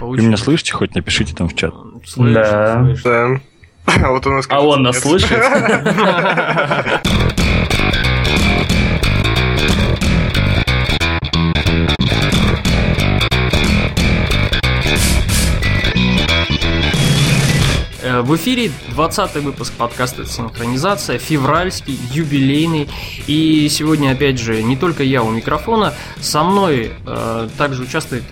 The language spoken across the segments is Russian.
Вы меня слышите? Хоть напишите там в чат. Слышь, Да. слышь. Да. А вот у нас... А он нас нет. слышит? Э, В эфире 20 выпуск подкаста «Синхронизация», февральский, юбилейный. И сегодня, опять же, не только я у микрофона, со мной э, также участвует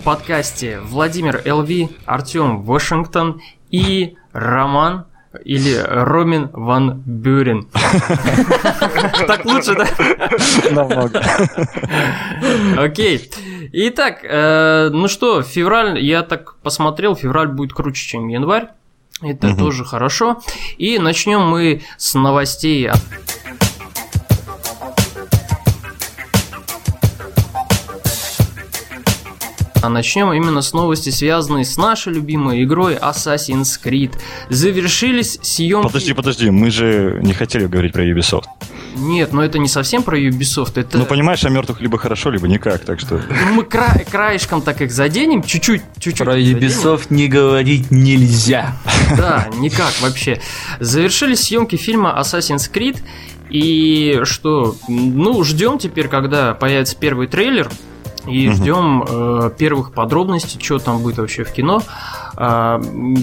в подкасте Владимир ЛВ, Артем Вашингтон и Роман или Ромин Ван Бюрен. Так лучше, да? Намного. Окей. Итак, э, ну что, февраль, я так посмотрел, февраль будет круче, чем январь. Это тоже хорошо. И начнем мы с новостей. А начнем именно с новости, связанной с нашей любимой игрой Assassin's Creed. Завершились съемки... Подожди, подожди, мы же не хотели говорить про Ubisoft. Нет, но это не совсем про Ubisoft, это... Ну, понимаешь, о мертвых либо хорошо, либо никак, так что... Ну, мы кра- краешком так их заденем, чуть-чуть, чуть-чуть. Про заденем. Ubisoft не говорить нельзя. Да, никак вообще. Завершились съемки фильма Assassin's Creed. И что, ну, ждем теперь, когда появится первый трейлер. И Мгм. ждем э, первых подробностей, что там будет вообще в кино. А,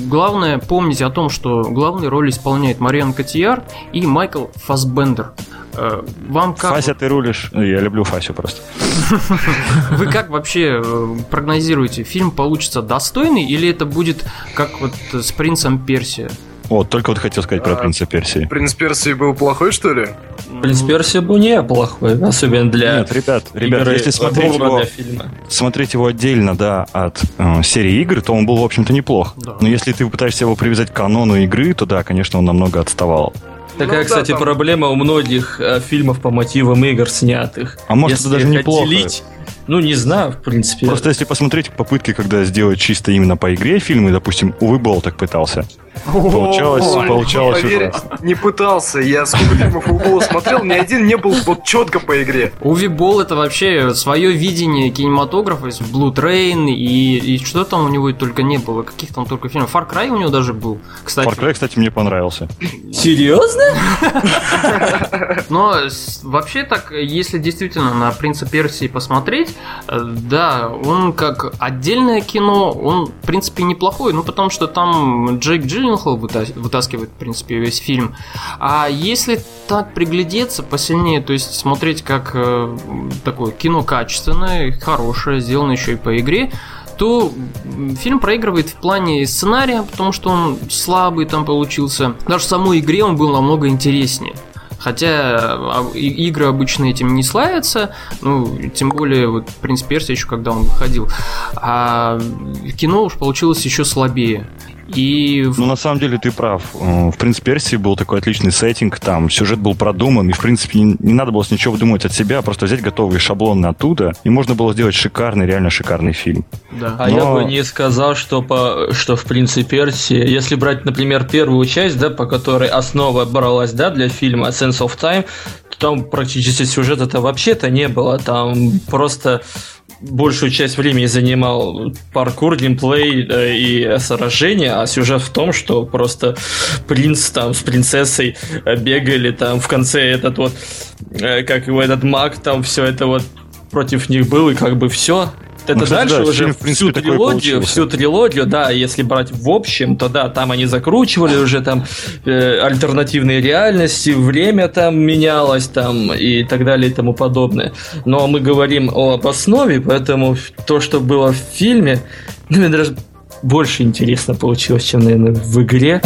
главное помнить о том, что главные роли исполняет Мариан Котияр и Майкл Фасбендер. Э, вам как? Фася, ты рулишь. Ну, Я люблю Фасю просто. Вы как вообще э, прогнозируете, фильм получится достойный или это будет как вот с принцем Персия? Вот, только вот хотел сказать про А, принца Персии. Принц Персии был плохой, что ли? Принц Персия был неплохой, особенно для Нет, ребят, ребят, игры, если смотреть его, для фильма. смотреть его отдельно, да, от э, серии игр, то он был, в общем-то, неплох. Да. Но если ты пытаешься его привязать к канону игры, то да, конечно, он намного отставал. Такая, Ну да, кстати, там- проблема у многих э, фильмов по мотивам игр снятых. А может, Если это даже неплохо. отделить- Ну, не знаю, в принципе. Просто если посмотреть попытки, когда сделать чисто именно по игре фильмы, допустим, Увы Болл так пытался. Получалось, получалось поверь, ужасно. не пытался. Я сколько фильмов Угола смотрел, ни один не был вот четко по игре. Уви Болл это вообще свое видение кинематографа, есть Blue Train и, и что там у него только не было, каких там только фильмов. Far Cry у него даже был, кстати. Far Cry, кстати, мне понравился. Серьезно? Но вообще так, если действительно на Принца Персии посмотреть, э, да, он как отдельное кино, он в принципе неплохой, ну потому что там Джейк Джилленхол выта- вытаскивает в принципе весь фильм. А если так приглядеться посильнее, то есть смотреть как э, такое кино качественное, хорошее, сделано еще и по игре, то фильм проигрывает в плане сценария, потому что он слабый там получился. Даже в самой игре он был намного интереснее. Хотя а, игры обычно этим не славятся, ну, тем более, вот, «Принц Персия» еще когда он выходил. А кино уж получилось еще слабее. И Ну, на самом деле, ты прав. Э, В «Принц Персии» был такой отличный сеттинг, там сюжет был продуман, и, в принципе, не, не надо было с ничего выдумывать от себя, а просто взять готовые шаблоны оттуда, и можно было сделать шикарный, реально шикарный фильм. да. А Но- я бы не сказал, что, по, что в «Принце Персии», если брать, например, первую часть, да, по которой основа бралась, да, для фильма «Sense of Time», то там практически сюжета-то вообще-то не было. Там просто большую часть времени занимал паркур, геймплей э, и сражения, а сюжет в том, что просто принц там с принцессой э, бегали, там в конце этот вот, э, как его этот маг, там все это вот против них был, и как бы все. Это Ну, дальше да, уже фильм, в принципе, всю трилогию, получился. всю трилогию, да, если брать в общем, то да, там они закручивали уже там э, альтернативные реальности, время там менялось там и так далее и тому подобное. Но мы говорим об основе, поэтому то, что было в фильме, ну, мне даже больше интересно получилось, чем, наверное, в игре.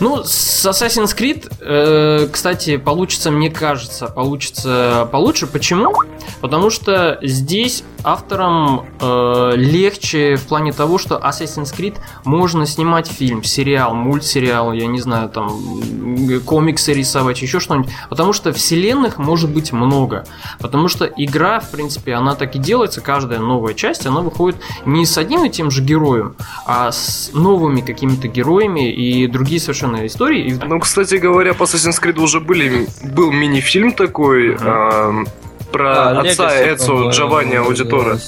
Ну, с Assassin's Creed, э, кстати, получится, мне кажется, получится получше. Почему? Потому что здесь авторам э, легче в плане того, что Assassin's Creed можно снимать фильм, сериал, мультсериал, я не знаю, там комиксы рисовать, еще что-нибудь. Потому что вселенных может быть много. Потому что игра, в принципе, она так и делается, каждая новая часть, она выходит не с одним и тем же героем, а с новыми какими-то героями и другие совершенно истории. Ну, кстати говоря, по Assassin's Creed уже были, был мини-фильм такой. Ага. Про А, отца Эцо Джованни Аудитора.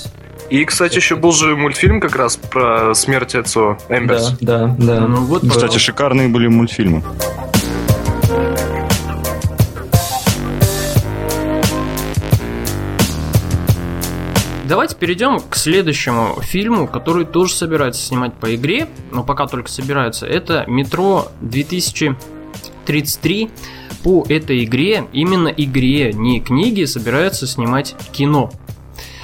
И, кстати, еще был же мультфильм как раз про смерть Эцо Эмберс. Да, да, да. Ну вот, Кстати, шикарные были мультфильмы. Давайте перейдем к следующему фильму, который тоже собирается снимать по игре, но пока только собирается. Это «Метро 2033». По этой игре, именно игре, не книге, собираются снимать кино.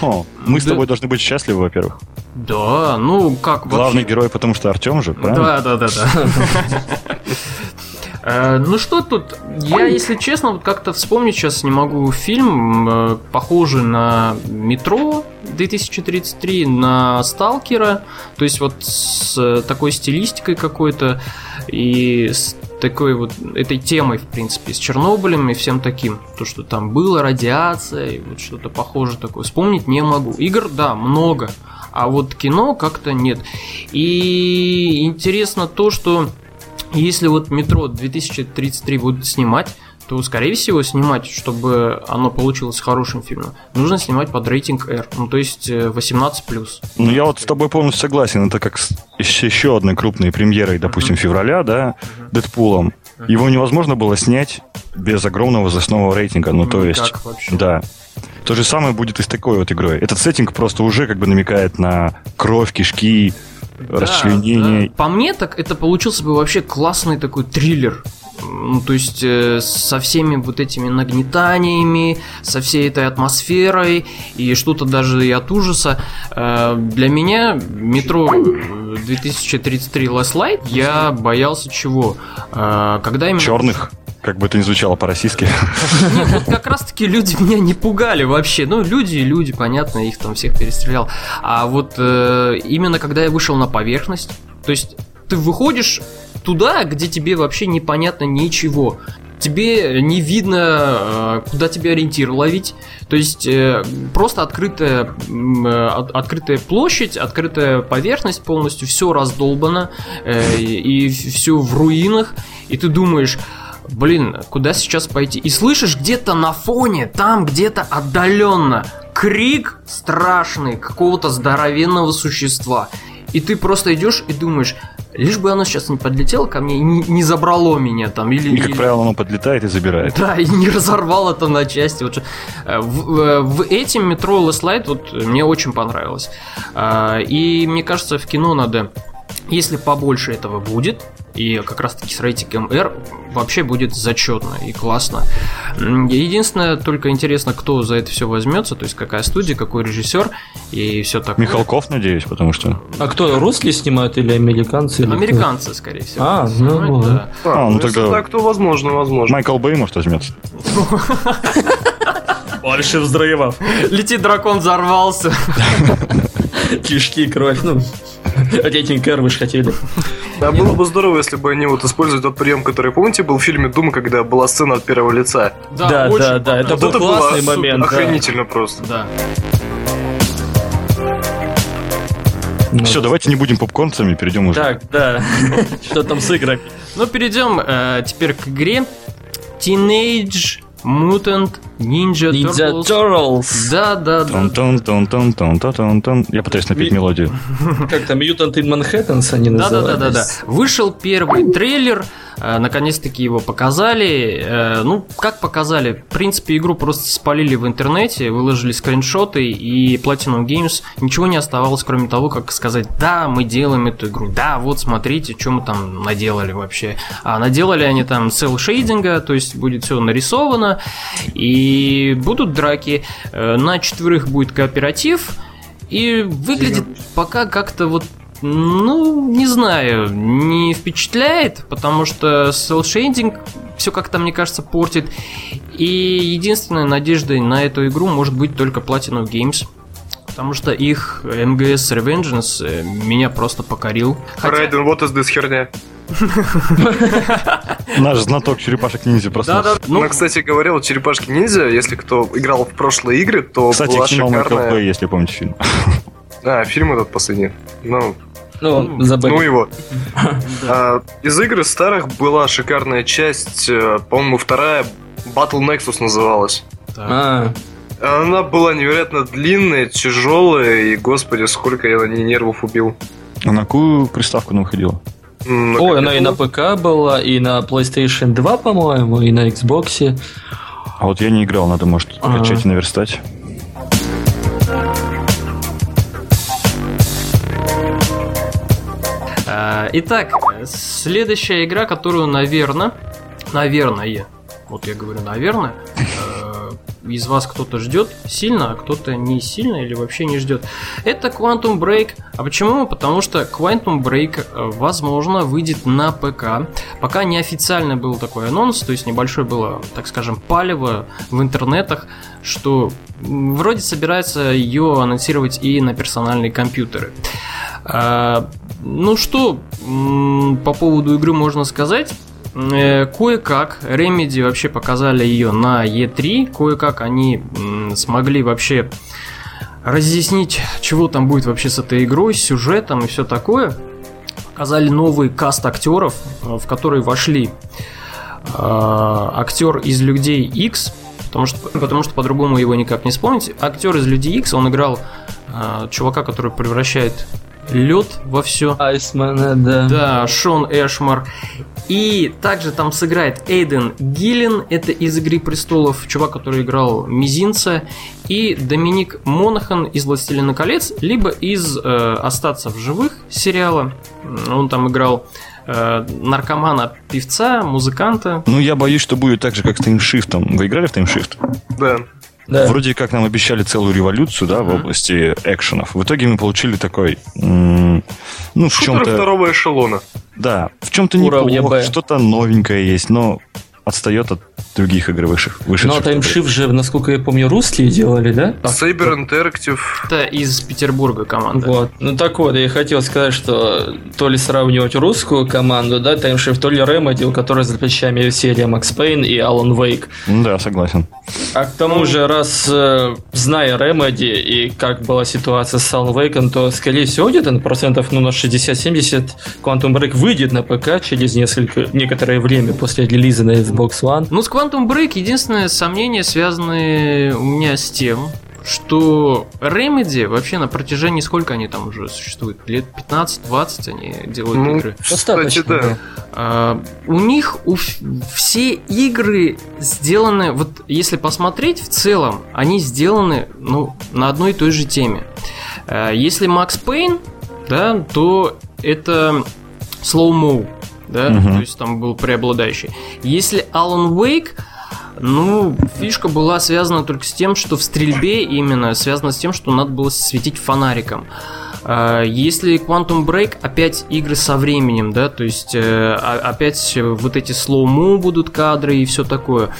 О, мы с Да. тобой должны быть счастливы, во-первых. Да, ну как Главный вообще... герой, потому что Артем же, правильно? Да, да, да, да. Э, Ну что тут, я, если честно, вот как-то вспомнить сейчас не могу фильм, э, похожий на «Метро» 2033, на «Сталкера», то есть вот с э, такой стилистикой какой-то и с такой вот этой темой, в принципе, с Чернобылем и всем таким. То, что там было, радиация, и вот что-то похожее такое. Вспомнить не могу. Игр, да, много, а вот кино как-то нет. И интересно то, что если вот метро 2033 будут снимать, то, скорее всего, снимать, чтобы оно получилось хорошим фильмом, нужно снимать под рейтинг R, ну, то есть э, 18+. Ну, я вот с тобой полностью согласен. Это как с еще одной крупной премьерой, допустим, февраля, да, Дэдпулом. Его невозможно было снять без огромного возрастного рейтинга. Ну, то есть, Никак вообще. да. То же самое будет и с такой вот игрой. Этот сеттинг просто уже как бы намекает на кровь, кишки, Да, расчленение. да. По мне, так это получился бы вообще классный такой триллер. Ну, то есть э, со всеми вот этими нагнетаниями, со всей этой атмосферой и что-то даже и от ужаса. Э, для меня метро э, 2033 Last Light я боялся чего? Э, когда именно... Черных, как бы это ни звучало по-российски. Нет, вот как раз таки люди меня не пугали вообще. Ну, люди и люди, понятно, их там всех перестрелял. А вот э, именно когда я вышел на поверхность, то есть ты выходишь туда, где тебе вообще непонятно ничего. Тебе не видно, э, куда тебе ориентир ловить. То есть э, просто открытая, э, от- открытая площадь, открытая поверхность полностью, все раздолбано и все в руинах. И ты думаешь, блин, куда сейчас пойти? И слышишь где-то на фоне, там где-то отдаленно, крик страшный какого-то здоровенного существа. И ты просто идешь и думаешь, лишь бы оно сейчас не подлетело ко мне и не, не забрало меня там. Или, И, как или- правило, оно подлетает и забирает. да, и не разорвало это на части. Вот, э, в, э, в этим метро Last Light вот мне очень понравилось. А, И мне кажется, в кино надо, если побольше этого будет, и как раз таки с рейтингом R вообще будет зачетно и классно. Единственное, только интересно, кто за это все возьмется, то есть какая студия, какой режиссер и все такое. Михалков, надеюсь, потому что... А кто, русские снимают или американцы? или кто? Американцы, скорее всего. А, ну да. А, ну тогда- так, то возможно, возможно. Майкл Бэй, может, возьмется. Больше взрывов. Летит дракон, взорвался. Кишки, кровь. Ну, вы же хотели. Да, было бы здорово, если бы они вот использовали тот прием, который, помните, был в фильме «Дума», когда была сцена от первого лица. Да, очень да, да, это Вот был это классный момент. да. Охренительно просто. Да. Ну, Все, давайте не будем попкорнцами, перейдем уже. Так, да. Что там с играми? Ну, перейдем э, теперь к игре Teenage Mutant Ninja, Ninja Turtles. Turtles. Да, да, да. Тон-тон-тон-тон-тон-тон-тон. Я пытаюсь напеть мелодию. Как там, Mutant in Manhattan они Да, да, да, да, да. Вышел первый трейлер, наконец-таки его показали. Э, ну, как показали? В принципе, игру просто спалили в интернете, выложили скриншоты, и Platinum Games ничего не оставалось, кроме того, как сказать, да, мы делаем эту игру, да, вот смотрите, что мы там наделали вообще. А наделали они там сел шейдинга, то есть будет все нарисовано, и будут драки. Э, На четверых будет кооператив, и выглядит пока как-то вот ну, не знаю, не впечатляет, потому что селшейдинг все как-то, мне кажется, портит. И единственной надеждой на эту игру может быть только Platinum Games. Потому что их MGS Revengeance э, меня просто покорил. Хотя- Райден, вот из this херня. Наш знаток черепашек ниндзя Да, проснулся. да, ну, Ну, кстати говоря, вот Черепашки Ниндзя, если кто играл в прошлые игры, то Кстати, была шикарная... Если помните фильм. А, фильм этот последний. Ну, Ну, забыли. ну его. А, из игр старых была шикарная часть, э, по-моему, вторая Battle Nexus называлась. А, Она была невероятно длинная, тяжелая, и, господи, сколько я на ней нервов убил. А на какую приставку она выходила? На Ой, она и на. ПК была, и на PlayStation 2, по-моему, и на Xbox. А вот я не играл, надо, может, Ага. качать и наверстать. Итак, следующая игра, которую, наверное, наверное, вот я говорю, наверное, э, из вас кто-то ждет сильно, а кто-то не сильно или вообще не ждет. Это Quantum Break. А почему? Потому что Quantum Break, э, возможно, выйдет на ПК. Пока неофициально был такой анонс, то есть небольшое было, так скажем, палево в интернетах, что вроде собирается ее анонсировать и на персональные компьютеры. А, ну что, по поводу игры можно сказать. Э, Кое-как Remedy вообще показали ее на E3, кое-как они смогли вообще разъяснить, чего там будет вообще с этой игрой, с сюжетом и все такое. Показали новый каст актеров, э, в который вошли э, актер из Людей X, потому что, потому что по-другому его никак не вспомнить. Актер из Людей X, он играл э, чувака, который превращает лед во все. Айсмана, да. Да, Шон Эшмар. И также там сыграет Эйден Гиллен, это из «Игры престолов», чувак, который играл Мизинца, и Доминик Монахан из «Властелина колец», либо из э, «Остаться в живых» сериала. Он там играл э, наркомана, певца, музыканта. Ну, я боюсь, что будет так же, как с таймшифтом. Вы играли в таймшифт? Да. Да. Вроде как нам обещали целую революцию, да, в области экшенов. В итоге мы получили такой, м, ну, в Шутер чем-то, второго эшелона. да, в чем-то неплохо, что-то новенькое есть, но отстает от других игр вышедших. Но вышедших таймшифт же, насколько я помню, русские делали, да? А, Saber Interactive. Это из Петербурга команда. Вот. Ну так вот, я хотел сказать, что то ли сравнивать русскую команду, да, таймшифт, то ли Remedy, у которой за плечами серия Max Payne и Alan Wake. Ну Да, согласен. А к тому же, раз э, зная Remedy и как была ситуация с Alan Wake, то, скорее всего, где-то на процентов ну, на 60-70 Quantum Break выйдет на ПК через несколько, некоторое время после релиза на Xbox One. Ну, с Quantum Break единственное сомнение связаны у меня с тем, что Remedy вообще на протяжении сколько они там уже существуют? Лет 15-20 они делают Ну, игры. кстати, Достаточно, да. А, у них у все игры сделаны, вот если посмотреть в целом, они сделаны ну, на одной и той же теме. А, если Макс Пейн, да, то это slow-mo, да, Мгм. то есть там был преобладающий. Если Alan Wake, ну, фишка была связана только с тем, что в стрельбе именно связано с тем, что надо было светить фонариком. А, Если Quantum Break, опять игры со временем, да, то есть э, опять вот эти слоумо будут кадры и все такое.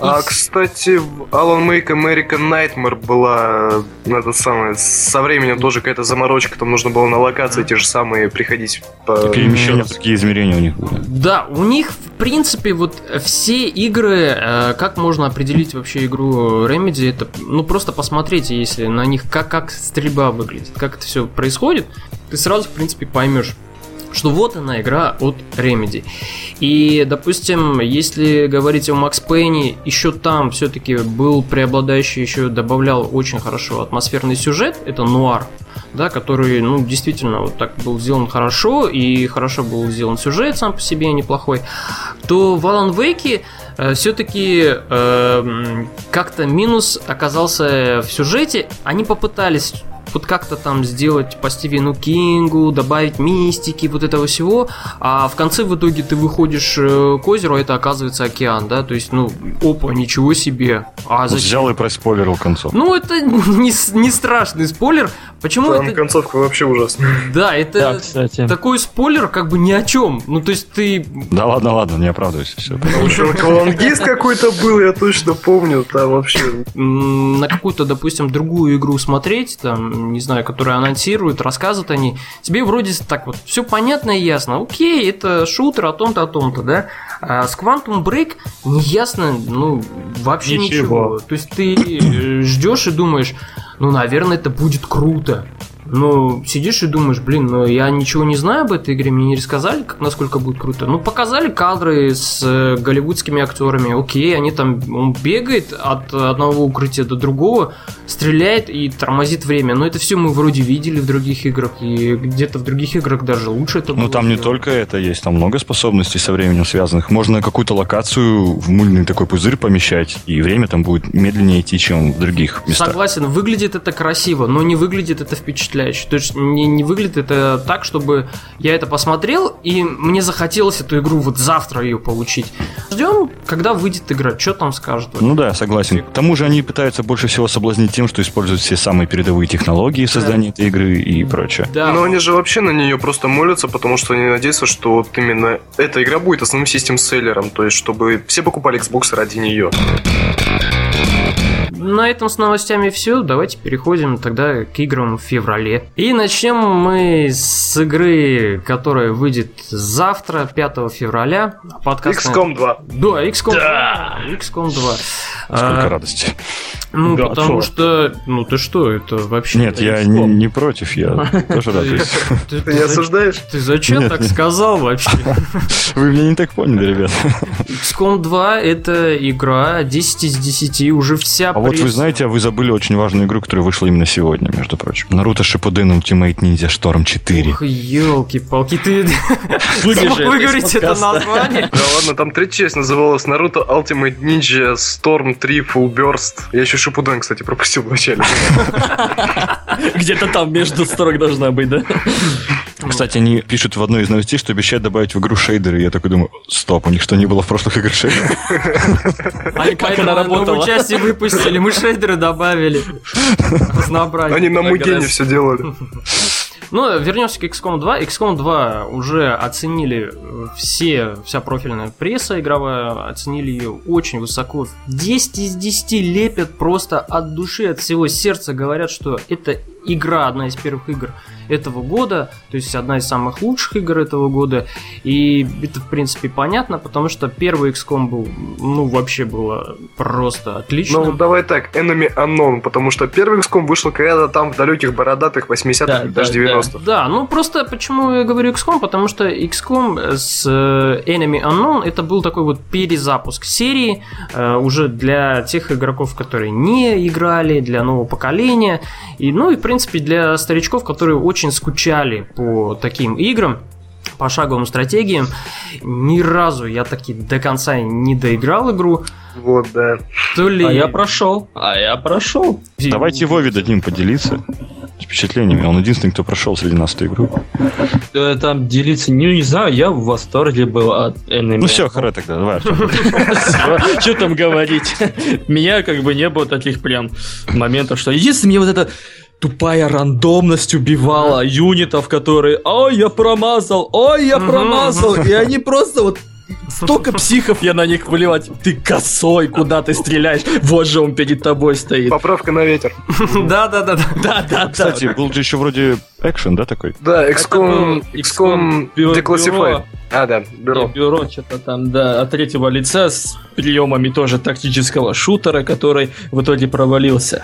А, кстати, в Alan Wake American Nightmare была ну, это самое, со временем тоже какая-то заморочка, там нужно было на локации те же самые приходить. по- Перемещения в другие измерения у них были. Да, у них, в принципе, вот все игры, э, как можно определить вообще игру Remedy, это, ну, просто посмотрите, если на них, как, как стрельба выглядит, как это все происходит, ты сразу, в принципе, поймешь, что вот она игра от Remedy. И, допустим, если говорить о Макс Пейне, еще там все-таки был преобладающий, еще добавлял очень хорошо атмосферный сюжет, это нуар, да, который, ну, действительно, вот так был сделан хорошо, и хорошо был сделан сюжет сам по себе неплохой, то в Alan Wake все-таки как-то минус оказался в сюжете. Они попытались вот как-то там сделать по Стивену Кингу, добавить мистики, вот этого всего, а в конце в итоге ты выходишь э, к озеру, а это оказывается океан, да, то есть, ну, опа, ничего себе, а зачем? Взял и проспойлерил концов. Ну, это не, не страшный спойлер. Почему Там это... концовка вообще ужасная. Да, это Да, кстати. такой спойлер как бы ни о чем. Ну, то есть ты... Да ладно, ладно, не оправдывайся. Все. Еще аквалангист какой-то был, я точно помню, там вообще. на какую-то, допустим, другую игру смотреть, там, не знаю, которую анонсируют, рассказывают они, тебе вроде так вот все понятно и ясно. Окей, это шутер о том-то, о том-то, да? А с Quantum Break не ясно, ну, вообще ничего. Ничего. То есть ты э, ждешь и думаешь, ну, наверное, это будет круто. Ну, сидишь и думаешь, блин, ну я ничего не знаю об этой игре, мне не рассказали, как, насколько будет круто. Ну, показали кадры с э, голливудскими актерами, окей, они там, он бегает от одного укрытия до другого, стреляет и тормозит время. Но это все мы вроде видели в других играх, и где-то в других играх даже лучше это Ну, там не только это есть, там много способностей со временем связанных. Можно какую-то локацию в мыльный такой пузырь помещать, и время там будет медленнее идти, чем в других местах. Согласен, выглядит это красиво, но не выглядит это впечатляюще. То есть не, не выглядит это так, чтобы я это посмотрел, и мне захотелось эту игру вот завтра ее получить. Ждем, когда выйдет игра, что там скажут. Ну да, согласен. К тому же они пытаются больше всего соблазнить тем, что используют все самые передовые технологии в создании этой игры и прочее. Да, Но они же вообще на нее просто молятся, потому что они надеются, что вот именно эта игра будет основным систем-селлером, то есть чтобы все покупали Xbox ради нее. На этом с новостями все. Давайте переходим тогда к играм в феврале. И начнем мы с игры, которая выйдет завтра, 5 февраля. Подкаст... XCOM 2. Да, XCOM 2. XCOM 2. Сколько А, радости. ну, Да, потому что... Ну, ты что, это вообще... Нет, я не, не против, я тоже радуюсь. Ты, не осуждаешь? ты зачем так сказал вообще? Вы меня не так поняли, ребят. XCOM 2 это игра 10 из 10, уже вся А вот вы знаете, а вы забыли очень важную игру, которая вышла именно сегодня, между прочим. Наруто Shippuden Ultimate Ninja Storm 4. Ух, елки-палки, ты Вырежи смог это выговорить название? Да ладно, там третья часть называлась Naruto Ultimate Ninja Storm 3 Full Burst. Я еще Шипуден, кстати, пропустил вначале. Где-то там между строк должна быть, да? Кстати, они пишут в одной из новостей, что обещают добавить в игру шейдеры. Я такой думаю, стоп, у них что, не было в прошлых играх шейдеров? Они Как она работала? часть и выпустили, мы шейдеры добавили. Разнообразие. Они на. Мугене все делали. Ну, вернемся к XCOM 2. XCOM 2 уже оценили э, все, вся профильная пресса игровая, оценили ее очень высоко. 10 из 10 лепят просто от души, от всего сердца, говорят, что это игра, одна из первых игр этого года, то есть одна из самых лучших игр этого года, и это, в принципе, понятно, потому что первый XCOM был, ну, вообще было просто отлично. Ну, давай так, Enemy Unknown, потому что первый XCOM вышел когда-то там в далеких бородатых 80-х, Да, даже да, 90-х. Да, ну просто почему я говорю XCOM, потому что XCOM с э, Enemy Unknown это был такой вот перезапуск серии э, уже для тех игроков, которые не играли, для нового поколения, и ну и в принципе для старичков, которые очень скучали по таким играм пошаговым стратегиям. Ни разу я таки до конца не доиграл игру. Вот, да. То ли... А я прошел. А я прошел. Давайте Вове дадим поделиться впечатлениями. Он единственный, кто прошел среди нас эту игру. Там делиться, ну не знаю, я в восторге был от Enemy. Ну все, харе тогда, давай. Что там говорить? Меня как бы не было таких прям моментов, что единственное, мне вот это тупая рандомность убивала юнитов, которые «Ой, я промазал! Ой, я промазал!» И они просто вот Столько психов я на них выливать. Ты косой, куда ты стреляешь? Вот же он перед тобой стоит. Поправка на ветер. Да-да-да. Да, да, да. Кстати, был же еще вроде экшен, да, такой? Да, XCOM, XCOM бюро- Declassified. А, да, И бюро. бюро что-то там, да, от третьего лица с приемами тоже тактического шутера, который в итоге провалился.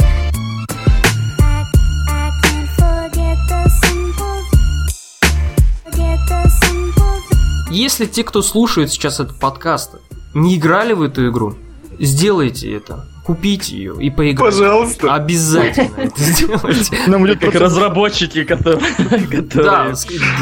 Если те, кто слушает сейчас этот подкаст, не играли в эту игру, сделайте это. Купите ее и поиграйте. Пожалуйста. Обязательно это сделайте. Нам идет Как разработчики, которые... Да,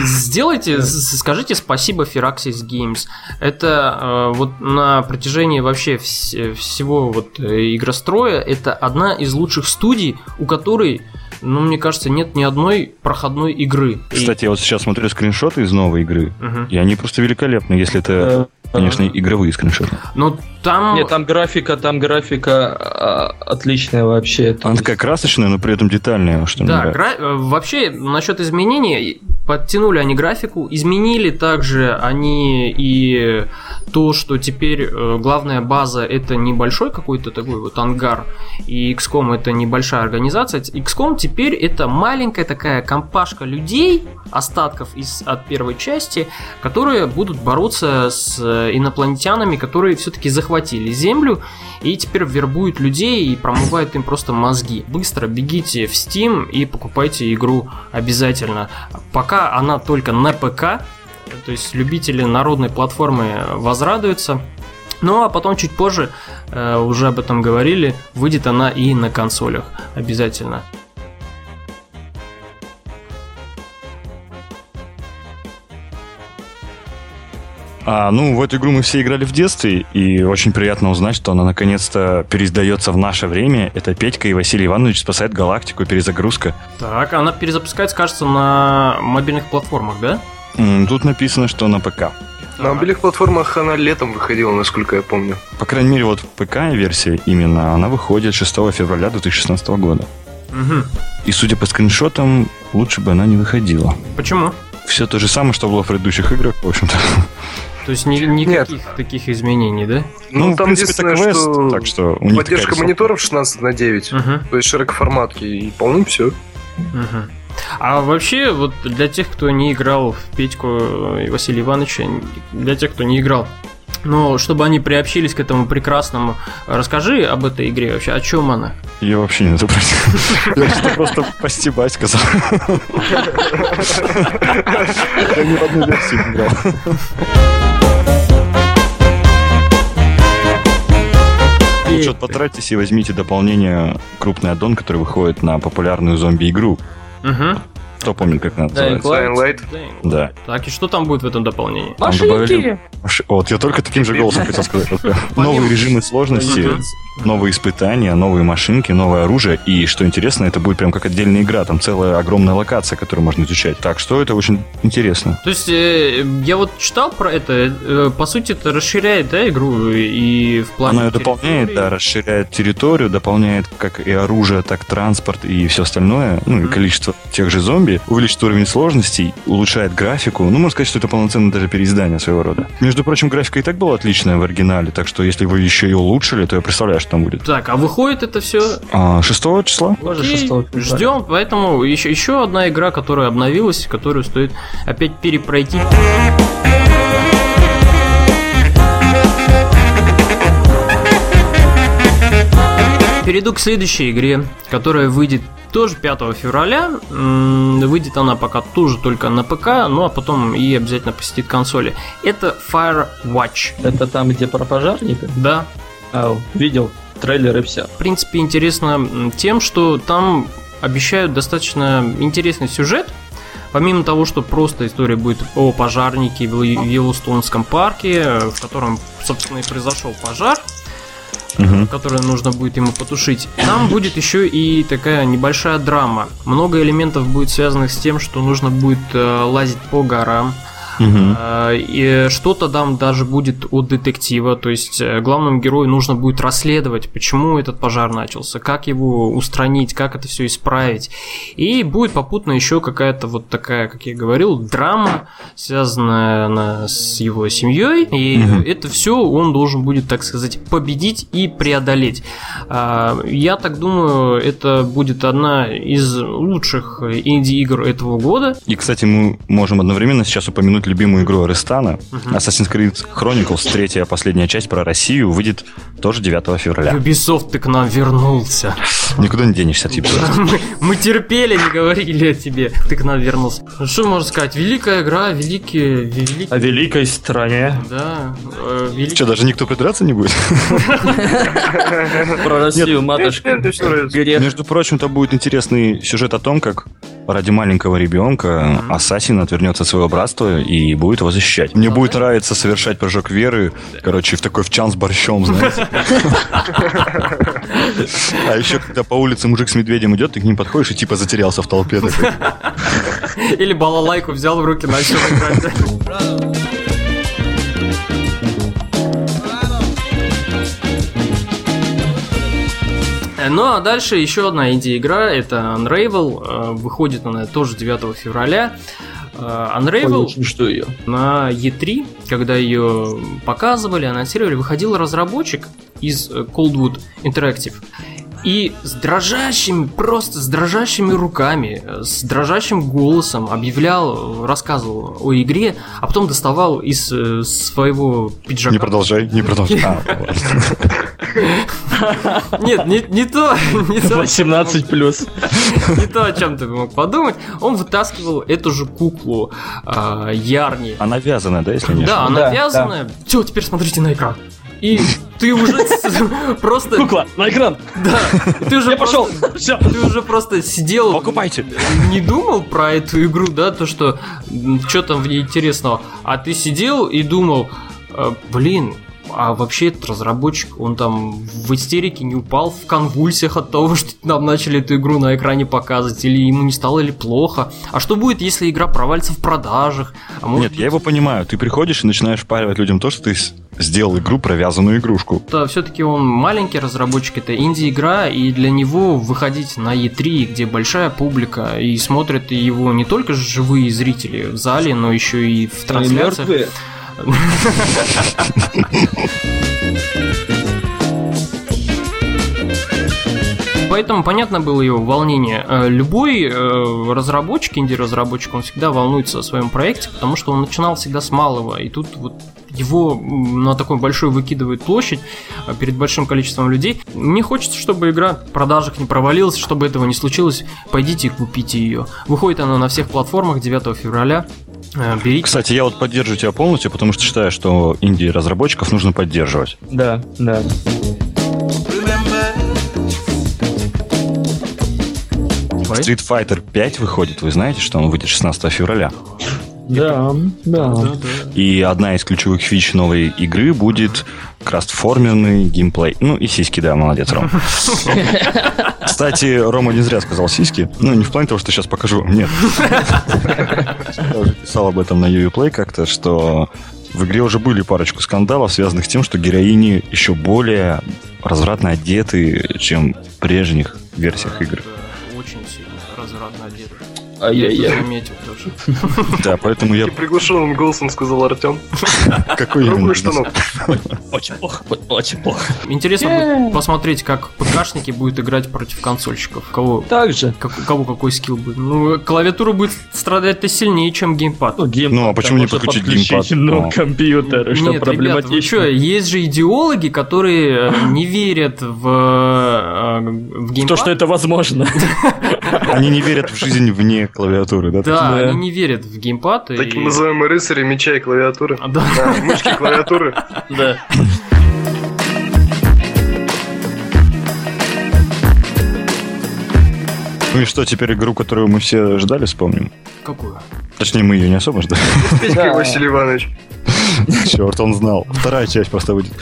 сделайте, скажите спасибо Firaxis Games. Это э, вот на протяжении вообще вс- всего вот э, игростроя, это одна из лучших студий, у которой, ну, мне кажется, нет ни одной проходной игры. И- Кстати, я вот сейчас смотрю скриншоты из новой игры, Мгм. и они просто великолепны, если это, Э, конечно, игровые скриншоты. Но там... Нет, там графика, там графика а, отличная вообще. Она есть- такая красочная, но при этом детальная, что Да, гра- э, вообще насчет изменений, подтянули они графику, изменили также они и то, что теперь э, главная база это небольшой какой-то такой вот ангар, и XCOM это небольшая организация. XCOM теперь это маленькая такая компашка людей, остатков из, от первой части, которые будут бороться с э, инопланетянами, которые все-таки захватили Землю. И теперь вербует людей и промывает им просто мозги. Быстро бегите в Steam и покупайте игру обязательно. Пока она только на ПК, то есть любители народной платформы возрадуются. Ну а потом чуть позже, э, уже об этом говорили, выйдет она и на консолях обязательно. А, ну, в эту игру мы все играли в детстве, и очень приятно узнать, что она наконец-то переиздается в наше время. Это Петька и Василий Иванович спасает галактику, перезагрузка. Так, она перезапускается, кажется, на мобильных платформах, да? Тут написано, что на ПК. На мобильных платформах она летом выходила, насколько я помню. По крайней мере, вот ПК-версия именно, она выходит 6 февраля 2016 года. Мгм. И судя по скриншотам, лучше бы она не выходила. Почему? Все то же самое, что было в предыдущих играх, в общем-то. То есть ни- никаких таких изменений, да? Ну, в там принципе, это единственное, квест, что так что у них поддержка мониторов 16 на 9. Мгм. То есть широкоформатки и полным все. Мгм. А вообще, вот для тех, кто не играл в Петьку и Василия Ивановича, для тех, кто не играл, но чтобы они приобщились к этому прекрасному, расскажи об этой игре вообще, о чем она? Я вообще не запросил. Я что просто постебать сказал. Я ни в одну версию не играл. Лучше вот потратьтесь и возьмите дополнение «Крупный аддон», который выходит на популярную зомби-игру. Угу. Кто помнит, как она Dying называется? Dying Light. Да. Так, и что там будет в этом дополнении? Там добавили- Вот, я только таким же голосом хотел сказать. Новые режимы сложности, новые испытания, новые машинки, новое оружие. И, что интересно, это будет прям как отдельная игра. Там целая огромная локация, которую можно изучать. Так что это очень интересно. То есть, э, я вот читал про это, э, по сути, это расширяет, да, игру и в плане... Она ее дополняет, да, расширяет территорию, дополняет как и оружие, так транспорт и все остальное. Ну, и количество тех же зомби. Увеличит уровень сложностей, улучшает графику. Ну, можно сказать, что это полноценное даже переиздание своего рода. Между прочим, графика и так была отличная в оригинале, так что если вы еще и улучшили, то я представляю, что там будет. Так, а выходит это все А, 6 числа? Тоже 6 февраля. Ждем, поэтому еще, еще одна игра, которая обновилась, которую стоит опять перепройти. Перейду к следующей игре, которая выйдет тоже 5 февраля. Выйдет она пока тоже только на ПК, ну а потом и обязательно посетит консоли. Это Firewatch. Это там, где про пожарника? Да, А, видел трейлер и все. в принципе, интересно тем, что там обещают достаточно интересный сюжет. Помимо того, что просто история будет о пожарнике в Йеллоустонском парке, э, в котором, собственно, и произошел пожар, Мгм. который нужно будет ему потушить. Там будет еще и такая небольшая драма. Много элементов будет связанных с тем, что нужно будет э, лазить по горам, Э, И что-то там даже будет от детектива, то есть э, главному герою нужно будет расследовать, почему этот пожар начался, как его устранить, как это все исправить. И будет попутно еще какая-то вот такая, как я говорил, драма, связанная она с его семьей. И Мгм. это все он должен будет, так сказать, победить и преодолеть. А, Я так думаю, это будет одна из лучших инди-игр этого года. И, кстати, мы можем одновременно сейчас упомянуть любимую игру Арестана. Мгм. Assassin's Creed Chronicles, третья последняя часть про Россию, выйдет тоже 9 февраля. Ubisoft, ты к нам вернулся. Никуда не денешься от Ubisoft. Мы, мы терпели, не говорили о тебе. Ты к нам вернулся. Ну, Что можно сказать? Великая игра, великие... великие О великой стране. да, э. Что, даже никто придраться не будет? Про Россию, матушка. Между прочим, там будет интересный сюжет о том, как ради маленького ребенка ассасин отвернется от своего братства и будет его защищать. Мне будет нравиться совершать прыжок веры, короче, в такой в чан с борщом, знаете. А еще, когда по улице мужик с медведем идет, ты к ним подходишь и типа затерялся в толпе. Или балалайку взял в руки, начал играть. Ну а дальше еще одна инди-игра, это Unravel, э, выходит она тоже 9 февраля. Э, Unravel Очень ее. на E3, когда ее показывали, анонсировали, выходил разработчик из э, Coldwood Interactive. И с дрожащими, просто с дрожащими руками, э, с дрожащим голосом объявлял, рассказывал о игре, а потом доставал из э, своего пиджака Не продолжай, не продолжай. А. Нет, не, не то, не то, 18 плюс. не то, о чем ты мог подумать. Он вытаскивал эту же куклу а, Ярни. Она вязаная, да, если не Да, она Да, вязаная. Все, теперь смотрите на экран. И ты уже просто... Кукла, на экран. Да, ты уже Я пошел. Все. Ты уже просто сидел, Покупайте. не думал про эту игру, да, то, что что там в ней интересного, а ты сидел и думал, э, блин, а вообще этот разработчик, он там в истерике не упал в конвульсиях от того, что нам начали эту игру на экране показывать, или ему не стало ли плохо? А что будет, если игра провалится в продажах? А может Нет, я его понимаю. Ты приходишь и начинаешь впаривать людям то, что ты сделал игру, провязанную игрушку. все-таки он маленький разработчик, это инди-игра, и для него выходить на E3, где большая публика, и смотрят его не только живые зрители в зале, но еще и в трансляциях. Поэтому понятно было его волнение. Э, Любой э, разработчик, инди-разработчик, он всегда волнуется о своем проекте, потому что он начинал всегда с малого, и тут вот его на такой большой выкидывает площадь э, перед большим количеством людей. Мне хочется, чтобы игра в продажах не провалилась, чтобы этого не случилось. Пойдите и купите ее. Выходит она на всех платформах 9 февраля. Э, Берите. Кстати, я вот поддерживаю тебя полностью, потому что считаю, что инди-разработчиков нужно поддерживать. Да, да. Street Fighter 5 выходит, вы знаете, что он выйдет 16 февраля. Да, да. И одна из ключевых фич новой игры будет крастформерный геймплей. Ну и сиськи, да, молодец, Ром. Кстати, Рома не зря сказал сиськи. Ну, не в плане того, что сейчас покажу. Нет. Я уже писал об этом на Uplay как-то, что в игре уже были парочку скандалов, связанных с тем, что героини еще более развратно одеты, чем в прежних версиях игр. Ай-яй-яй. заметил тоже. Да, поэтому я... И приглушенным голосом сказал Артем. Какой именно? штанов. Очень плохо, очень плохо. Интересно будет посмотреть, как ПКшники будут играть против консольщиков. Кого, Так же. кого какой скилл будет. Ну, клавиатура будет страдать-то сильнее, чем геймпад. Ну, геймпад, Ну, а почему не подключить геймпад? Ну, Ну. компьютер, что Нет, проблематично. что, есть же идеологи, которые э, не верят в, э, в В геймпад. то, что это возможно. Они не верят в жизнь вне клавиатуры, да? Да, они не верят в геймпад. и- Такие называемые рыцари меча и клавиатуры. А, Да. Мышки, клавиатуры. Да. Ну и что, теперь игру, которую мы все ждали, вспомним? Какую? Точнее, мы ее не особо ждали. Петька. Василий Иванович. Черт, он знал. Вторая часть просто выйдет.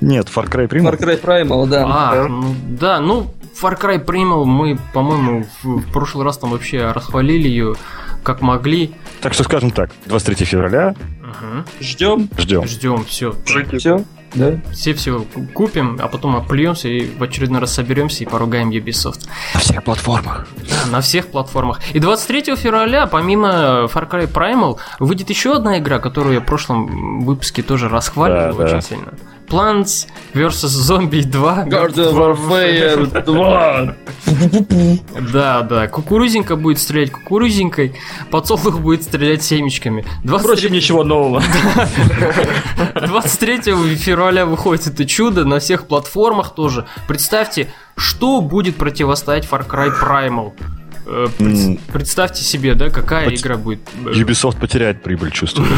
Нет, Far Cry Primal. Far Cry Primal, да. А, Да. ну да, ну Far Cry Primal мы, по-моему, в, прошлый раз там вообще расхвалили ее как могли. Так что скажем так, 23 февраля Ждем. ждем. Ждем, все. Все. Да. Все все купим, а потом оплюемся и в очередной раз соберемся и поругаем Ubisoft. На всех платформах. Да, на всех платформах. И 23 февраля, помимо Far Cry Primal, выйдет еще одна игра, которую я в прошлом выпуске тоже расхваливал Да, очень да. сильно. Plants vs. Zombie 2. Garden Warfare 2. Да, да. Кукурузенька будет стрелять кукурузенькой, подсолнух будет стрелять семечками. 23 Впрочем, ничего нового. 23 февраля выходит это чудо на всех платформах тоже. Представьте, что будет противостоять Far Cry Primal. Э, пред-. Представьте себе, да, какая игра будет. Ubisoft потеряет прибыль, чувствую.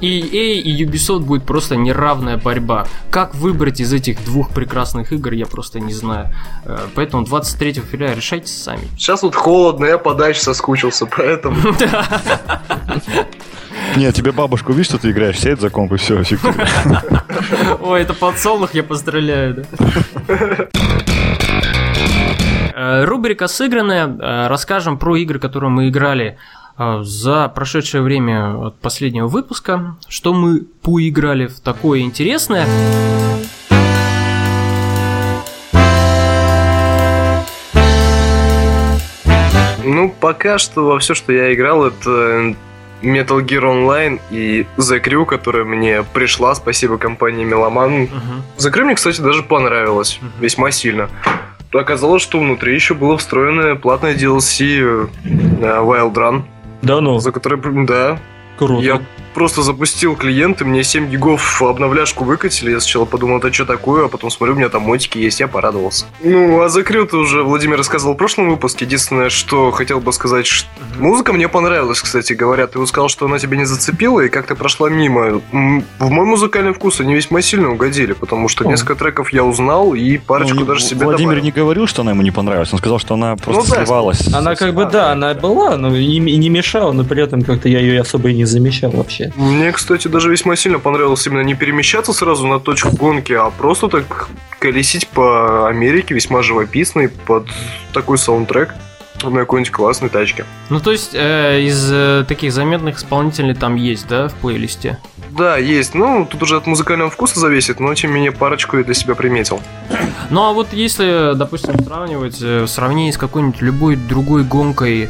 И EA и Ubisoft будет просто неравная борьба. Как выбрать из этих двух прекрасных игр, я просто не знаю. Э, Поэтому 23 февраля решайте сами. Сейчас вот холодно, я подальше соскучился, поэтому... Нет, тебе бабушка увидит, что ты играешь, сядет за комп и все, фиг. Ой, это подсолнух, я постреляю, да? Э, Рубрика сыгранная. Э, Расскажем про игры, которые мы играли э, за прошедшее время от последнего выпуска. Что мы поиграли в такое интересное. Ну, пока что во все, что я играл, это Metal Gear Online и The Crew, которая мне пришла, спасибо компании Меломан. Мгм. The Crew мне, кстати, даже понравилось, Мгм. весьма сильно. Оказалось, что внутри еще было встроенное платное DLC э, Wild Run, Да ну, за которое, да, круто. я просто запустил клиент, и мне 7 гигов обновляшку выкатили. Я сначала подумал, это что такое, а потом смотрю, у меня там мотики есть, я порадовался. Ну, а закрыл ты уже Владимир рассказывал в прошлом выпуске. Единственное, что хотел бы сказать, что музыка мне понравилась, кстати говоря. Ты вот сказал, что она тебя не зацепила и как-то прошла мимо. В мой музыкальный вкус они весьма сильно угодили, потому что О. несколько треков я узнал и парочку Ну, даже себе Владимир добавил. не говорил, что она ему не понравилась. Он сказал, что она просто Ну да, сливалась. Она как бы, да, она была, но и, и не мешала, но при этом как-то я ее особо и не замечал вообще. Мне, кстати, даже весьма сильно понравилось именно не перемещаться сразу на точку гонки, а просто так колесить по Америке весьма живописный под такой саундтрек на какой-нибудь классной тачке. Ну, то есть, э, из э, таких заметных исполнителей там есть, да, в плейлисте? Да, есть. Ну, тут уже от музыкального вкуса зависит, но тем не менее парочку я для себя приметил. Ну, а вот если, допустим, сравнивать э, в сравнении с какой-нибудь любой другой гонкой,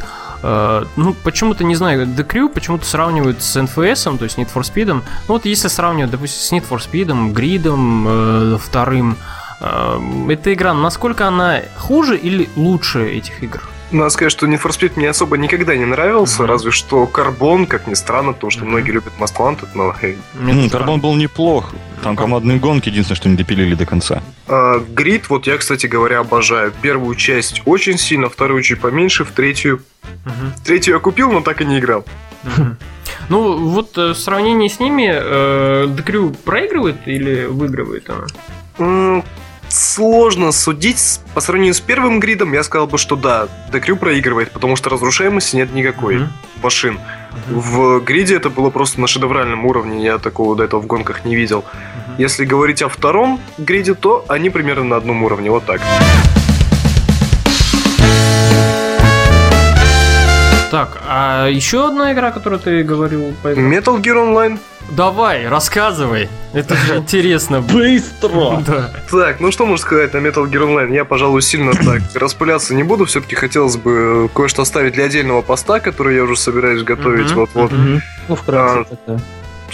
ну, почему-то, не знаю, The Crew почему-то сравнивают с NFS, то есть Need for Speed. Ну, вот если сравнивать, допустим, с Need for Speed, Гридом, э, вторым, э, эта игра, насколько она хуже или лучше этих игр? Надо сказать, что Need for Speed мне особо никогда не нравился, Мгм. разве что Карбон, как ни странно, потому что Мгм. многие любят Most Wanted, но... э, Карбон был неплох. Там командные гонки, единственное, что не допилили до конца. а, Грид, вот я, кстати говоря, обожаю. Первую часть очень сильно, вторую чуть поменьше, в третью... Третью я купил, но так и не играл. Ну, вот э, в сравнении с ними э, The Crew проигрывает или выигрывает она? Сложно судить. По сравнению с первым гридом, я сказал бы, что да, Декрю проигрывает, потому что разрушаемости нет никакой Мгм. машин. Мгм. В гриде это было просто на шедевральном уровне, я такого до этого в гонках не видел. Мгм. Если говорить о втором гриде, то они примерно на одном уровне, вот так. Так, а еще одна игра, которую ты говорил? по этому? Metal Gear Online. Давай, рассказывай. Это же интересно. Быстро! Да. Так, ну что можно сказать на Metal Gear Online? Я, пожалуй, сильно так распыляться не буду. Все-таки хотелось бы кое-что оставить для отдельного поста, который я уже собираюсь готовить вот-вот. Ну, вкратце А, тогда.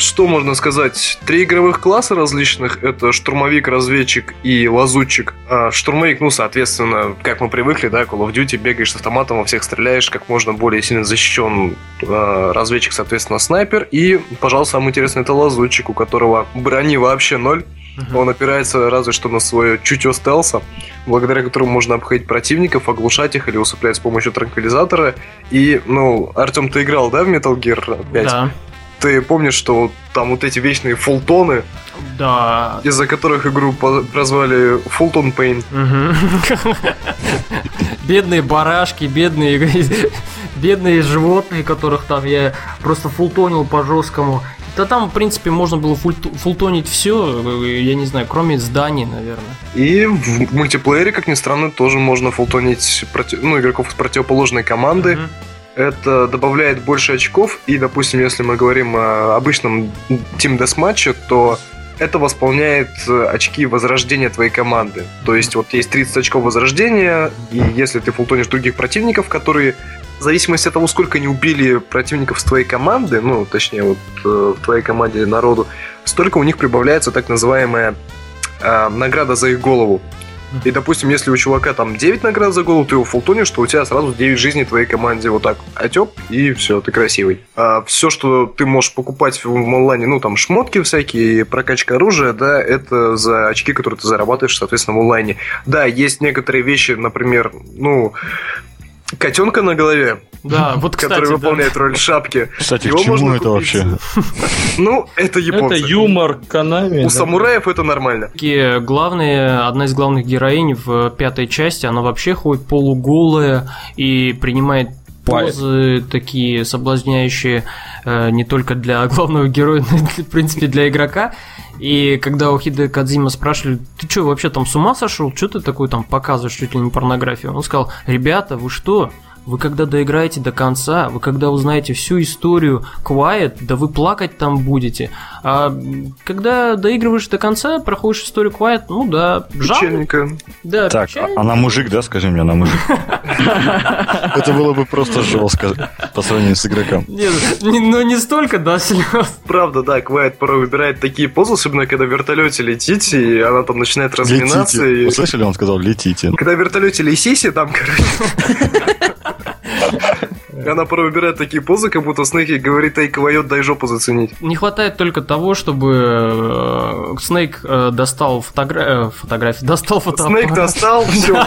Что можно сказать? Три игровых класса различных. Это штурмовик, разведчик и лазутчик. А штурмовик, ну, соответственно, как мы привыкли, да, Call of Duty, бегаешь с автоматом, во всех стреляешь, как можно более сильно защищен а, разведчик, соответственно, снайпер. И, пожалуй, самое интересное, это лазутчик, у которого брони вообще ноль. Он опирается разве что на свое чутье стелса, благодаря которому можно обходить противников, оглушать их или усыплять с помощью транквилизатора. И, ну, Артем, ты играл, да, в Metal Gear 5? Да. Ты помнишь, что там вот эти вечные фултоны, Да. из-за которых игру прозвали Фултон Пейн. Бедные барашки, бедные бедные животные, которых там я просто фултонил по жесткому. Да там, в принципе, можно было фултонить все, я не знаю, кроме зданий, наверное. И в мультиплеере, как ни странно, тоже можно фултонить проти- ну, игроков из противоположной команды. Мгм. Это добавляет больше очков. И, допустим, если мы говорим о обычном Team Deathmatch, то это восполняет э, очки возрождения твоей команды. То есть вот есть 30 очков возрождения, и если ты фултонишь других противников, которые в зависимости от того, сколько они убили противников с твоей команды, ну, точнее, вот э, в твоей команде народу, столько у них прибавляется так называемая э, награда за их голову. И, допустим, если у чувака там 9 наград за голову, ты его фултонишь, то у тебя сразу 9 жизней твоей команде вот так отек, и все, ты красивый. А все, что ты можешь покупать в онлайне, ну, там, шмотки всякие, прокачка оружия, да, это за очки, которые ты зарабатываешь, соответственно, в онлайне. Да, есть некоторые вещи, например, ну, котенка на голове, Да, вот, кстати, который да. выполняет роль шапки. Кстати, Его к чему можно это купить. вообще? Ну, это Это японцы. юмор Канами. У самураев это нормально. Такие главные, одна из главных героинь в пятой части, она вообще ходит полуголая и принимает позы такие соблазняющие э, не только для главного героя, но и, в принципе, для игрока. И когда у Хиде Кадзима спрашивали, ты что, вообще там с ума сошел? Что ты такой там показываешь чуть ли не порнографию? Он сказал, ребята, вы что? Вы когда доиграете до конца, вы когда узнаете всю историю Quiet, да вы плакать там будете. А когда доигрываешь до конца, проходишь историю Quiet, ну да, жалко. Печальненько. Да, Так, а печально. она мужик, да, скажи мне, она мужик. Это было бы просто жестко по сравнению с игроком. Нет, не- ну не столько, да, слез. Правда, да, Квайт порой выбирает такие позы, особенно когда в вертолете летите, и она там начинает разминаться. Летите. И... Вы слышали, он сказал летите. Когда в вертолете летите, там, короче... Она порой выбирает такие позы, как будто Снейк ей говорит, эй, кавайот, дай жопу заценить. Не хватает только того, чтобы э, Снейк э, достал фотогра... э, фотографию, достал фотоаппарат. Снейк достал, все.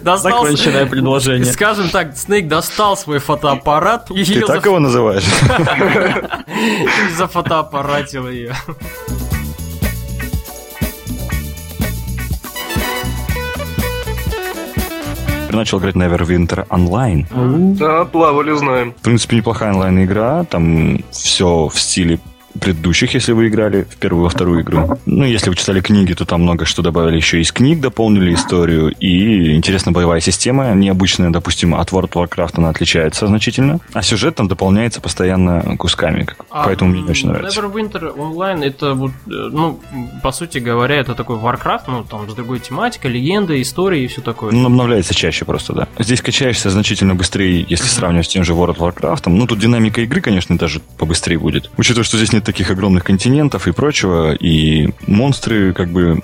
достал, Законченное предложение. Скажем так, Снейк достал свой фотоаппарат и, Ты так его называешь? и зафотоаппаратил ее. Начал играть Neverwinter онлайн. Да, плавали, знаем. В принципе, неплохая онлайн-игра. Там все в стиле предыдущих, если вы играли в первую во вторую игру. Ну, если вы читали книги, то там много что добавили еще из книг, дополнили историю. И интересная боевая система, необычная, допустим, от World of Warcraft она отличается значительно. А сюжет там дополняется постоянно кусками, А, поэтому мне не очень нравится. Neverwinter Online это вот, э, ну, по сути говоря, это такой Warcraft, ну, там с другой тематикой, легенда, история и все такое. Ну, обновляется чаще просто, да. Здесь качаешься значительно быстрее, если сравнивать с тем же World of Warcraft. Ну, тут динамика игры, конечно, даже побыстрее будет. Учитывая, что здесь нет таких огромных континентов и прочего, и монстры как бы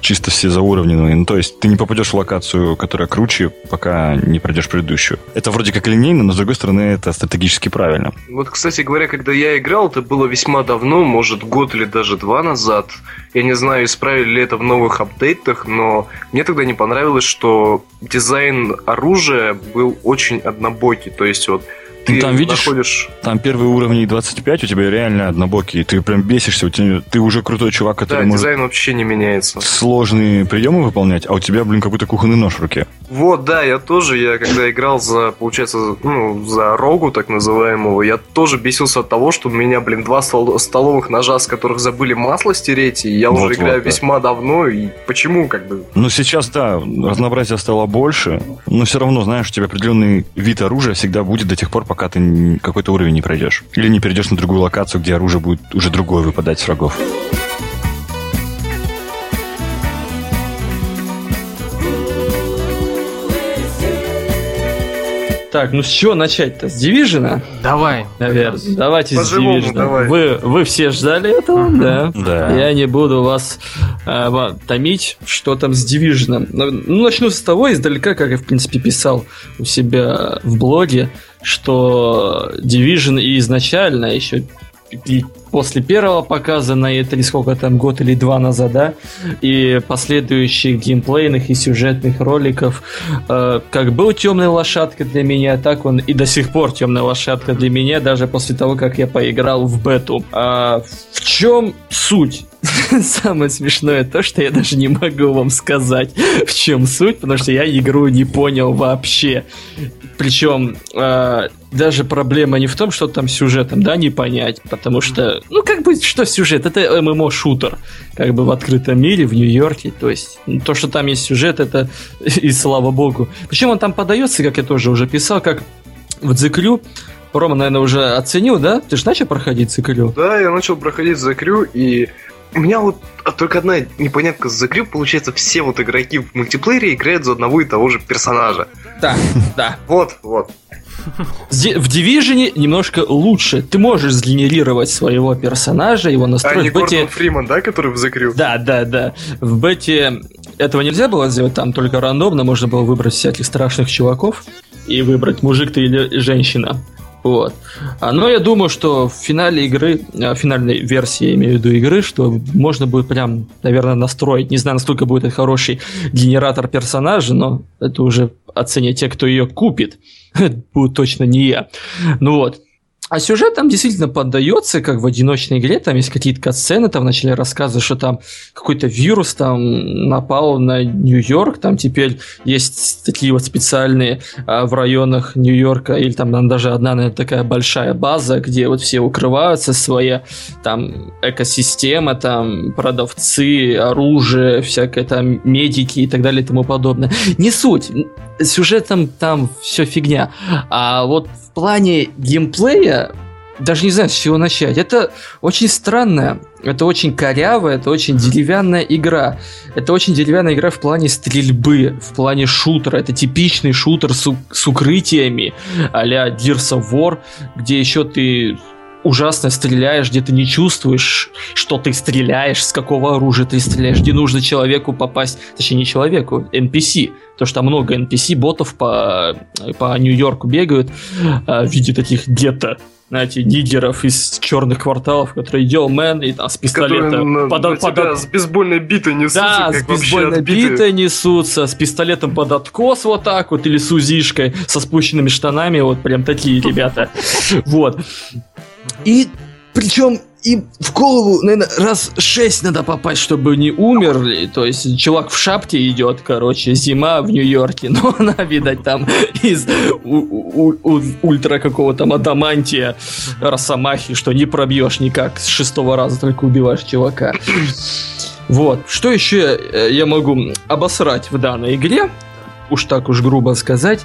чисто все зауровненные. Ну, то есть ты не попадешь в локацию, которая круче, пока не пройдешь предыдущую. Это вроде как линейно, но с другой стороны это стратегически правильно. Вот, кстати говоря, когда я играл, это было весьма давно, может, год или даже два назад. Я не знаю, исправили ли это в новых апдейтах, но мне тогда не понравилось, что дизайн оружия был очень однобокий. То есть вот ты Ну, там, видишь, находишь... Там первые уровни 25 у тебя реально однобокие. Ты прям бесишься, у тебя, ты уже крутой чувак, Да, который может дизайн вообще не меняется. сложные приемы выполнять, а у тебя, блин, какой-то кухонный нож в руке. Вот, да, я тоже, я когда играл за, получается, ну, за рогу, так называемого, я тоже бесился от того, что у меня, блин, два стол- столовых ножа, с которых забыли масло стереть, и я уже Вот-вот, играю да. весьма давно, и почему, как бы, Но сейчас, да, разнообразия стало больше, но все равно, знаешь, у тебя определенный вид оружия всегда будет до тех пор, пока ты какой-то уровень не пройдешь. Или не перейдешь на другую локацию, где оружие будет уже другое выпадать с врагов. Так, ну с чего начать-то? С Division? Давай. Наверное. Давайте с Division. давай. Вы, вы все ждали этого, да? Да. Я не буду вас э, томить, что там с Division. Ну, ну, начну с того издалека, как я, в принципе, писал у себя в блоге, что Division и изначально еще и после первого показа на E3, сколько там, год или два назад, да, и последующих геймплейных и сюжетных роликов, э, как был темной лошадкой для меня, так он и до сих пор темная лошадка для меня, даже после того, как я поиграл в бету. А в чем суть? Самое смешное то, что я даже не могу вам сказать, в чем суть, потому что я игру не понял вообще. Причем э, даже проблема не в том, что там сюжетом, да, не понять, потому что, ну, как бы, что сюжет? Это ММО-шутер, как бы в открытом мире, в Нью-Йорке, то есть ну, то, что там есть сюжет, это и слава богу. Причем он там подается, как я тоже уже писал, как в Дзекрю. Рома, наверное, уже оценил, да? Ты же начал проходить Дзекрю? Да, я начал проходить за крю, и у меня вот а, только одна непонятка с закрю, получается, все вот игроки в мультиплеере играют за одного и того же персонажа. Да, да. Вот, вот. В Division немножко лучше. Ты можешь сгенерировать своего персонажа, его А не настроить. В бете- Гордон Фриман, да, который в закрю? Да, да, да. В бете этого нельзя было сделать, там только рандомно можно было выбрать всяких страшных чуваков и выбрать, мужик ты или женщина. Вот. А, Но я думаю, что в финале игры, а, финальной версии, я имею в виду игры, что можно будет прям, наверное, настроить. Не знаю, насколько будет это хороший генератор персонажа, но это уже оценят те, кто ее купит. Это будет точно не я. Ну вот. А сюжет там действительно поддается, как в одиночной игре, там есть какие-то катсцены, там начали рассказывать, что там какой-то вирус там напал на Нью-Йорк, там теперь есть такие вот специальные а, в районах Нью-Йорка, или там, там даже одна, наверное, такая большая база, где вот все укрываются, своя там экосистема, там продавцы, оружие, всякое там медики и так далее и тому подобное. Не суть, сюжетом там все фигня. А вот в плане геймплея даже не знаю, с чего начать. Это очень странная, это очень корявая, это очень деревянная игра. Это очень деревянная игра в плане стрельбы, в плане шутера. Это типичный шутер с, с укрытиями а-ля Gears of War, где еще ты ужасно стреляешь, где ты не чувствуешь, что ты стреляешь, с какого оружия ты стреляешь, где нужно человеку попасть, точнее не человеку, NPC, потому что там много NPC-ботов по, по Нью-Йорку бегают э, в виде таких гетто, знаете, нигеров из черных кварталов, которые идел мэн и там с пистолета на, под- на под- тебя с бейсбольной битой несутся, да, с бейсбольной битой несутся, с пистолетом под откос вот так вот, или с узишкой, со спущенными штанами, вот прям такие ребята. Вот. И причем им в голову, наверное, раз шесть надо попасть, чтобы не умерли. То есть чувак в шапке идет, короче, зима в Нью-Йорке, но она, видать, там из у- у- у- ультра какого там адамантия Росомахи, что не пробьешь никак с шестого раза, только убиваешь чувака. Вот. Что еще э, я могу обосрать в данной игре? Уж так уж грубо сказать.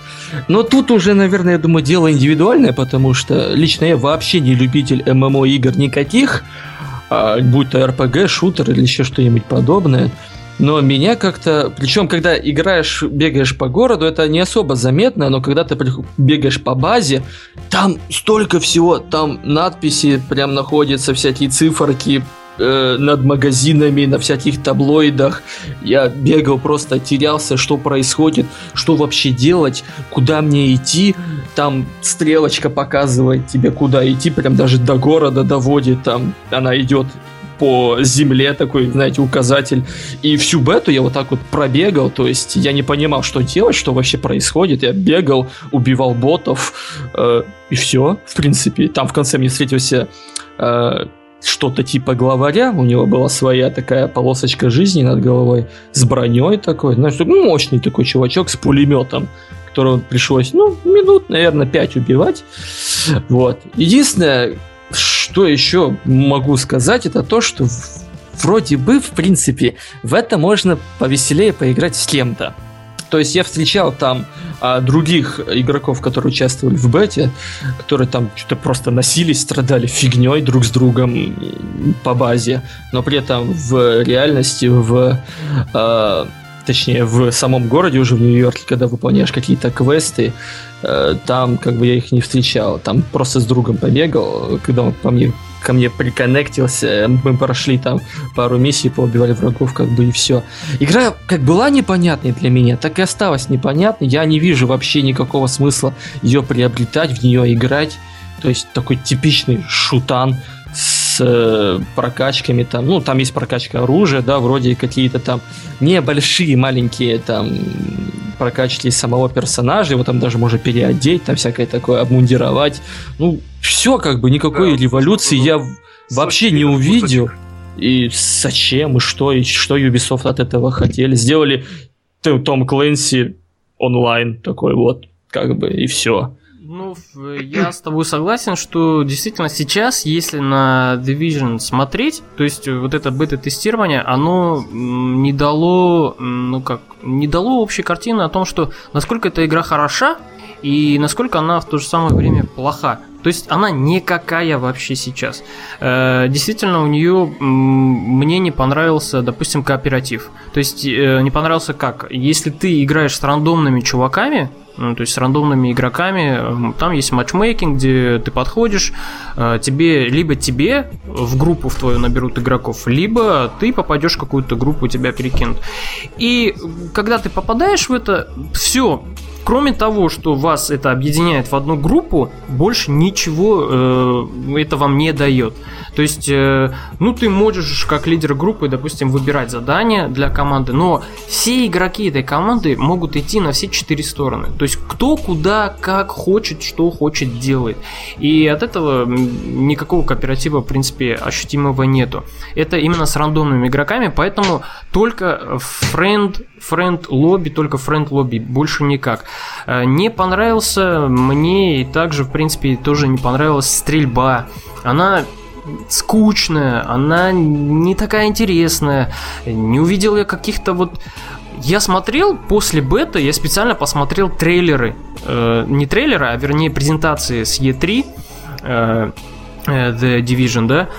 Но тут уже, наверное, я думаю, дело индивидуальное, потому что лично я вообще не любитель ММО игр никаких, а, будь то РПГ, шутер или еще что-нибудь подобное. Но меня как-то... Причем, когда играешь, бегаешь по городу, это не особо заметно, но когда ты бегаешь по базе, там столько всего, там надписи прям находятся, всякие циферки э, над магазинами, на всяких таблоидах. Я бегал, просто терялся, что происходит, что вообще делать, куда мне идти. Там стрелочка показывает тебе, куда идти, прям даже до города доводит, там она идет по земле такой, знаете, указатель. И всю бету я вот так вот пробегал, то есть я не понимал, что делать, что вообще происходит. Я бегал, убивал ботов, э, и все, в принципе. Там в конце мне встретился э, что-то типа главаря, у него была своя такая полосочка жизни над головой, с броней такой, знаешь, ну, мощный такой чувачок с пулеметом, которого пришлось, ну, минут, наверное, 5 убивать. Вот. Единственное, что еще могу сказать, это то, что вроде бы, в принципе, в это можно повеселее поиграть с кем-то. То есть я встречал там а, других игроков, которые участвовали в бете, которые там что-то просто носились, страдали фигней друг с другом по базе, но при этом в реальности, в а, точнее в самом городе уже в Нью-Йорке, когда выполняешь какие-то квесты, э, там как бы я их не встречал, там просто с другом побегал, когда он по мне ко мне приконнектился, мы прошли там пару миссий, поубивали врагов, как бы и все. Игра как была непонятной для меня, так и осталась непонятной. Я не вижу вообще никакого смысла ее приобретать, в нее играть. То есть такой типичный шутан с э, прокачками там, ну там есть прокачка оружия, да, вроде какие-то там небольшие маленькие там прокачки самого персонажа, его там даже можно переодеть, там всякое такое, обмундировать. Ну, все как бы, никакой Да, революции я вообще не увидел. кусочек. И зачем, и что, и что Ubisoft от этого хотели. Сделали Том Клэнси онлайн такой вот, как бы, и все. Ну, в- я с тобой согласен, что действительно сейчас, если на Division смотреть, то есть э, вот это бета-тестирование, оно не дало, ну как, не дало общей картины о том, что насколько эта игра хороша и насколько она в то же самое время плоха. То есть она никакая вообще сейчас. Э, действительно, у нее мне не понравился, допустим, кооператив. То есть э, не понравился как? Если ты играешь с рандомными чуваками, то есть с рандомными игроками. м, Там есть матчмейкинг, где ты подходишь, э, тебе либо тебе в группу в твою наберут игроков, либо ты попадешь в какую-то группу, тебя перекинут. И когда ты попадаешь в это, все. Кроме того, что вас это объединяет в одну группу, больше ничего э, это вам не дает. То есть, э, ну, ты можешь как лидер группы, допустим, выбирать задания для команды, но все игроки этой команды могут идти на все четыре стороны. То есть, кто куда, как хочет, что хочет, делает. И от этого никакого кооператива, в принципе, ощутимого нету. Это именно с рандомными игроками, поэтому только френд, френд лобби, только френд лобби, больше никак. Э, Не понравился мне и также, в принципе, тоже не понравилась стрельба. Она скучная, она не такая интересная. Не увидел я каких-то вот... Я смотрел после бета, я специально посмотрел трейлеры. Э, не трейлеры, а вернее презентации с E3, э, э, The Division, да.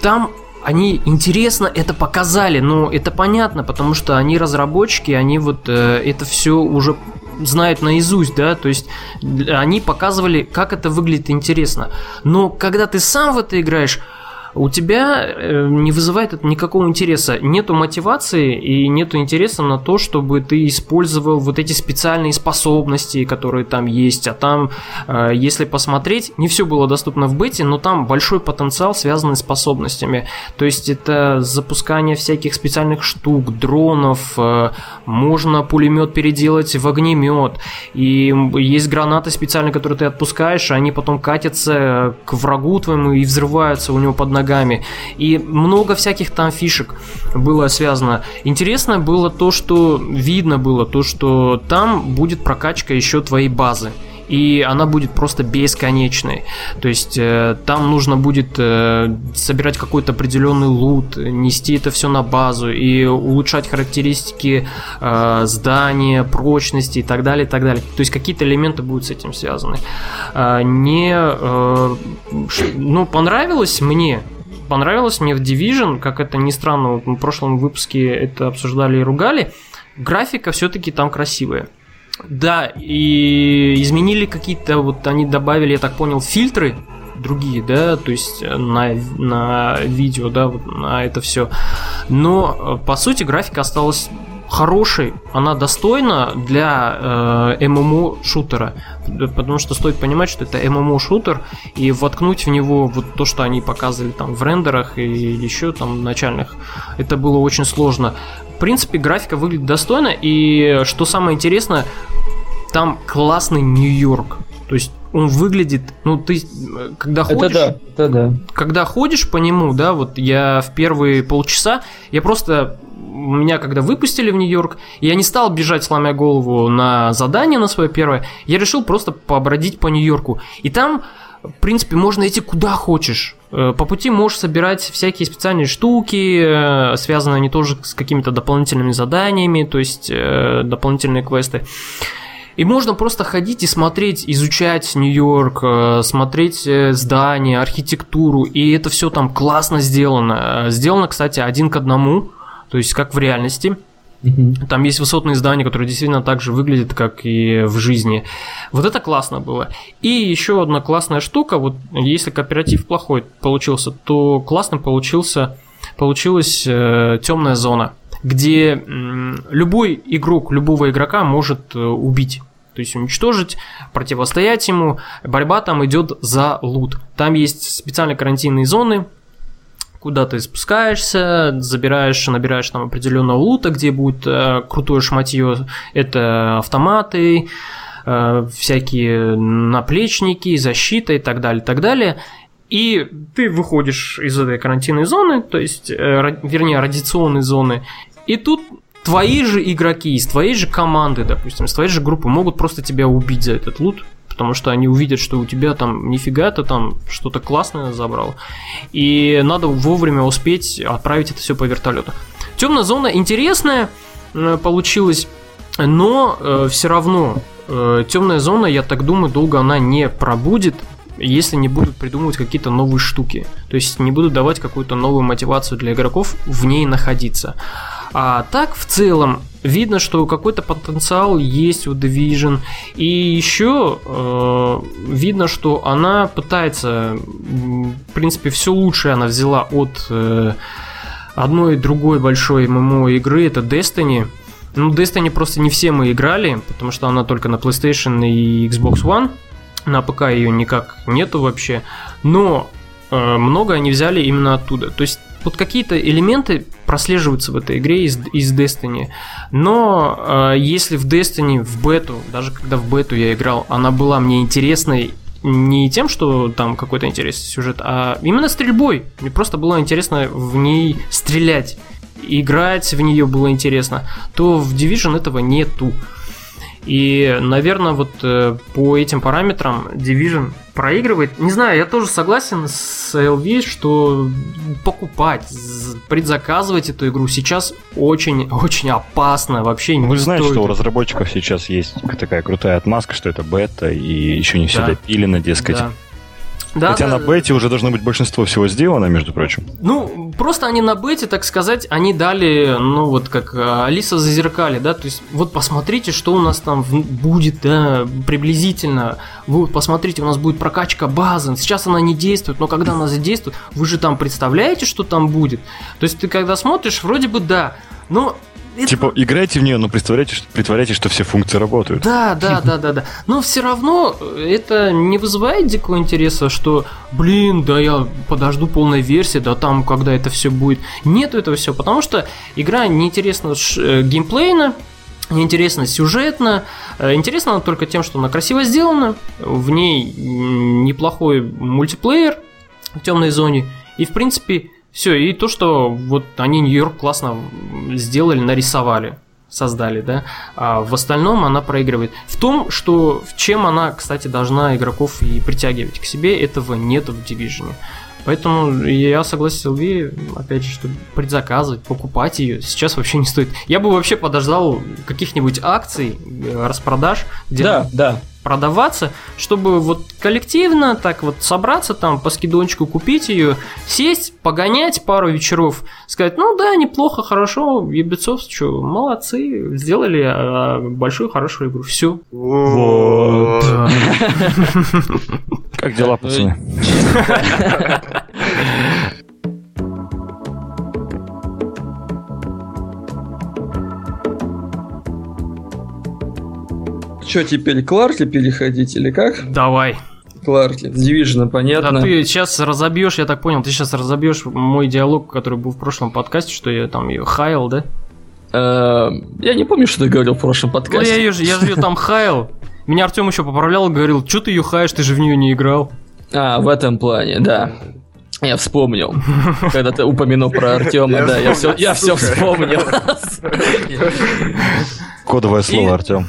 Там они интересно это показали, но это понятно, потому что они разработчики, они вот э, это все уже знают наизусть, да, то есть они показывали, как это выглядит интересно. Но когда ты сам в это играешь, у тебя э, не вызывает это никакого интереса. Нету мотивации и нету интереса на то, чтобы ты использовал вот эти специальные способности, которые там есть. А там, э, если посмотреть, не все было доступно в бете, но там большой потенциал, связанный с способностями. То есть это запускание всяких специальных штук, дронов, э, можно пулемет переделать в огнемет. И есть гранаты специальные, которые ты отпускаешь, а они потом катятся к врагу твоему и взрываются у него под ногами. И много всяких там фишек было связано. Интересно было то, что видно было, то, что там будет прокачка еще твоей базы и она будет просто бесконечной. То есть э, там нужно будет э, собирать какой-то определенный лут, нести это все на базу и улучшать характеристики э, здания, прочности и так далее, и так далее. То есть какие-то элементы будут с этим связаны. Э, не, э, ну понравилось мне понравилось мне в Division, как это ни странно, вот мы в прошлом выпуске это обсуждали и ругали, графика все-таки там красивая. Да, и изменили какие-то, вот они добавили, я так понял, фильтры другие, да, то есть на, на видео, да, вот на это все. Но, э, по сути, графика осталась хорошей, она достойна для э, ММО-шутера. Потому что стоит понимать, что это ММО-шутер, и воткнуть в него вот то, что они показывали там в рендерах и еще там начальных, это было очень сложно. В принципе, графика выглядит достойно, и что самое интересное, там классный Нью-Йорк. То есть он выглядит, ну ты, когда Это ходишь, да, это да. когда ходишь по нему, да, вот я в первые полчаса, я просто меня когда выпустили в Нью-Йорк, я не стал бежать, сломя голову на задание на свое первое, я решил просто побродить по Нью-Йорку. И там, в принципе, можно идти куда хочешь. Э, По пути можешь собирать всякие специальные штуки, э, связанные они тоже с какими-то дополнительными заданиями, то есть э, дополнительные квесты. И можно просто ходить и смотреть, изучать Нью-Йорк, смотреть здания, архитектуру, и это все там классно сделано. Сделано, кстати, один к одному, то есть как в реальности. Там есть высотные здания, которые действительно так же выглядят, как и в жизни. Вот это классно было. И еще одна классная штука, вот если кооператив плохой получился, то классно получился, получилась темная зона где м, любой игрок любого игрока может э, убить. То есть уничтожить, противостоять ему. Борьба там идет за лут. Там есть специальные карантинные зоны, куда ты спускаешься, забираешь, набираешь там определенного лута, где будет э, крутое шматье. Это автоматы, э, всякие наплечники, защита и так далее, и так далее. И ты выходишь из этой карантинной зоны, то есть, э, вернее, радиационной зоны, и тут твои же игроки из твоей же команды, допустим, из твоей же группы могут просто тебя убить за этот лут, потому что они увидят, что у тебя там нифига ты там что-то классное забрал. И надо вовремя успеть отправить это все по вертолету. Темная зона интересная э, получилась, но все равно э, темная зона, я так думаю, долго она не пробудет, если не будут придумывать какие-то новые штуки. То есть не будут давать какую-то новую мотивацию для игроков в ней находиться. А так, в целом, видно, что какой-то потенциал есть у Division. И еще э, видно, что она пытается, в принципе, все лучшее она взяла от э, одной другой большой ММО игры, это Destiny. Ну, Destiny просто не все мы играли, потому что она только на PlayStation и Xbox One. На ПК ее никак нету вообще. Но э, много они взяли именно оттуда. То есть вот какие-то элементы прослеживаются в этой игре из, из Destiny. Но э, если в Destiny, в бету, даже когда в бету я играл, она была мне интересной не тем, что там какой-то интересный сюжет, а именно стрельбой. Мне просто было интересно в ней стрелять. Играть в нее было интересно, то в Division этого нету. И, наверное, вот э, по этим параметрам Division проигрывает. Не знаю, я тоже согласен с LV, что покупать, предзаказывать эту игру сейчас очень-очень опасно. Вообще не Вы знаете, что у разработчиков сейчас есть такая крутая отмазка, что это бета, и еще не все Да. допилено, дескать. Да. Да, Хотя да, на бете уже должно быть большинство всего сделано, между прочим. Ну, просто они на бете, так сказать, они дали, ну, вот как э, Алиса зазеркали, да, то есть, вот посмотрите, что у нас там будет, да, приблизительно. Вот, посмотрите, у нас будет прокачка базы. Сейчас она не действует, но когда она задействует, вы же там представляете, что там будет? То есть, ты когда смотришь, вроде бы да, но... Типа, играйте в нее, но представляете, что, притворяйтесь, что все функции работают. Да, да, да, да, да. Но все равно это не вызывает дикого интереса, что, блин, да я подожду полной версии, да там, когда это все будет. Нету этого все, потому что игра неинтересна э, геймплейно, неинтересна сюжетно. Э, Интересна она только тем, что она красиво сделана, в ней неплохой мультиплеер в темной зоне. И в принципе все, и то, что вот они Нью-Йорк классно сделали, нарисовали, создали, да. А в остальном она проигрывает. В том, что в чем она, кстати, должна игроков и притягивать к себе, этого нет в Division. Поэтому я согласен с Илви, опять же, что предзаказывать, покупать ее сейчас вообще не стоит. Я бы вообще подождал каких-нибудь акций, э, распродаж, где Да, да. Продаваться, чтобы вот коллективно так вот собраться там по скидончику, купить ее, сесть, погонять пару вечеров, сказать, ну да, неплохо, хорошо, Ubisoft, что, молодцы, сделали а, большую хорошую игру, все. Как дела, пацаны? Что теперь, к Ларли переходить или как? Давай. К Ларли. С Division, Да понятно. ты сейчас разобьешь, я так понял, ты сейчас разобьешь мой диалог, который был в прошлом подкасте, что я там ее хаял, да? Э, Я не помню, что ты говорил в прошлом Ну я подкасте. ее я же ее там хаял. Меня Артем еще поправлял, говорил, что ты ее хаешь, ты же в нее не играл. А, в этом плане, да. Я вспомнил, когда ты упомянул про Артема, да, я все, вспомнил, я все вспомнил. Кодовое слово, Артем.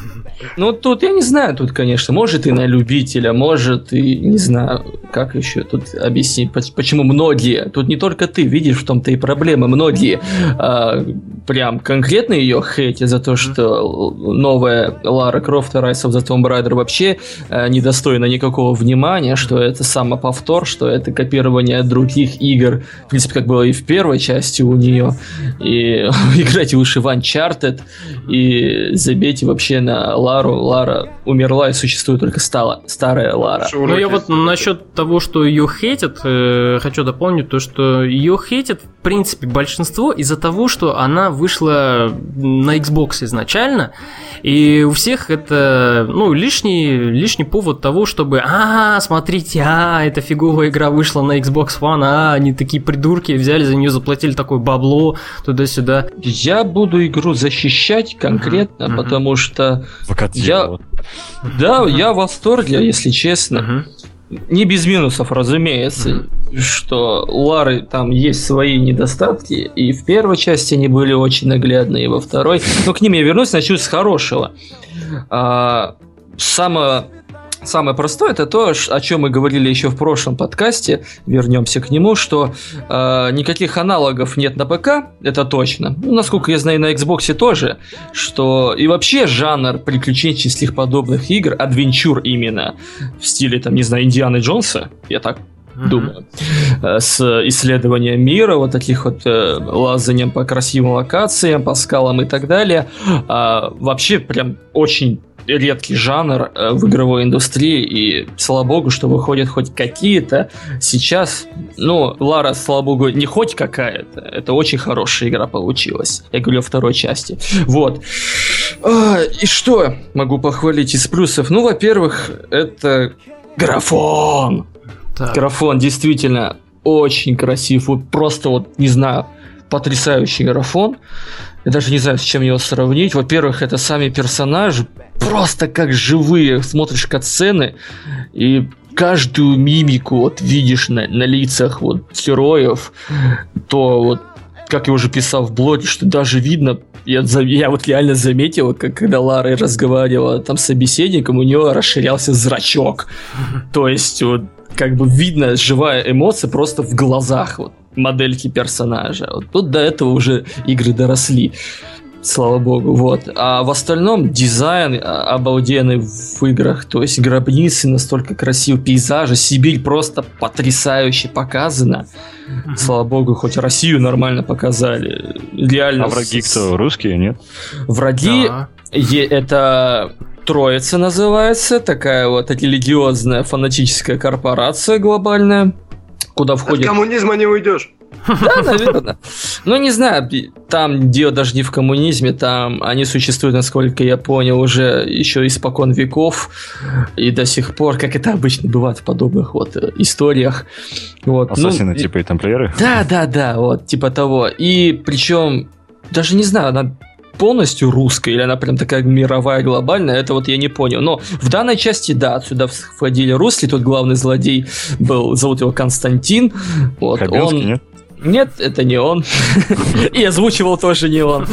Ну, тут я не знаю, тут, конечно, может и на любителя, может и не знаю, как еще тут объяснить, поч- почему многие, тут не только ты, видишь, в том-то и проблема, многие а, прям конкретно ее хейтят за то, что новая Лара Крофт и Rise of the Tomb Raider вообще а, недостойна никакого внимания, что это самоповтор, что это копирование других игр, в принципе, как было и в первой части у нее, и играйте лучше в Uncharted, и забейте вообще на Лару. Лара умерла и существует только стала старая Лара. Ну я вот насчет того, что ее хейтят, э, хочу дополнить то, что ее хейтят в принципе большинство из-за того, что она вышла на Xbox изначально, и у всех это ну лишний лишний повод того, чтобы а смотрите, а эта фиговая игра вышла на Xbox One, а они такие придурки взяли за нее заплатили такое бабло туда-сюда. Я буду игру защищать конкретно, Мгм. потому что Выкатил, Я- вот. да, я в восторге, если честно. Не без минусов, разумеется, что Лары там есть свои недостатки, и в первой части они были очень наглядные, и во второй. Но к ним я вернусь, начну с хорошего. А, самое, самое простое это то, о чем мы говорили еще в прошлом подкасте, вернемся к нему, что а, никаких аналогов нет на ПК, это точно. Ну, насколько я знаю, на Xbox тоже, что и вообще жанр приключенческих подобных игр, адвенчур именно, в стиле, там, не знаю, Индианы Джонса, я так Мгм. думаю, э, с исследованием мира, вот таких вот э, лазанием по красивым локациям, по скалам и так далее. А, вообще прям очень редкий жанр э, в игровой индустрии, и слава богу, что выходят хоть какие-то сейчас. Ну, Лара, слава богу, не хоть какая-то, это очень хорошая игра получилась. Я говорю о второй части. Вот. А, и что могу похвалить из плюсов? Ну, во-первых, это графон. Так. Графон действительно очень красив. Вот просто вот, не знаю, потрясающий графон. Я даже не знаю, с чем его сравнить. Во-первых, это сами персонажи просто как живые. Смотришь катсцены и каждую мимику вот видишь на, на лицах вот героев, то вот как я уже писал в блоге, что даже видно, я, я вот реально заметил, как когда Лара разговаривала там с собеседником, у нее расширялся зрачок. То есть вот как бы видно живая эмоция просто в глазах вот модельки персонажа. Вот тут до этого уже игры доросли. Слава богу, вот. А в остальном дизайн а, обалденный в играх. То есть гробницы настолько красивые, пейзажи, Сибирь просто потрясающе показана. Слава богу, хоть Россию нормально показали. Реально. А враги кто? Русские, нет? Враги Да. Это Троица называется, такая вот религиозная фанатическая корпорация глобальная, куда От входит... коммунизма не уйдешь. Да, наверное. Ну, не знаю, там дело даже не в коммунизме, там они существуют, насколько я понял, уже еще испокон веков, и до сих пор, как это обычно бывает в подобных вот э, историях. Вот. ну, Ассасины и- типа и тамплиеры? да, да, да, вот, типа того. И причем, даже не знаю, она полностью русская или она прям такая мировая, глобальная, это вот я не понял. Но в данной части, да, отсюда входили русские, тут главный злодей был, зовут его Константин. Вот, Хабенский, он... нет? Нет, это не он. И озвучивал тоже не он.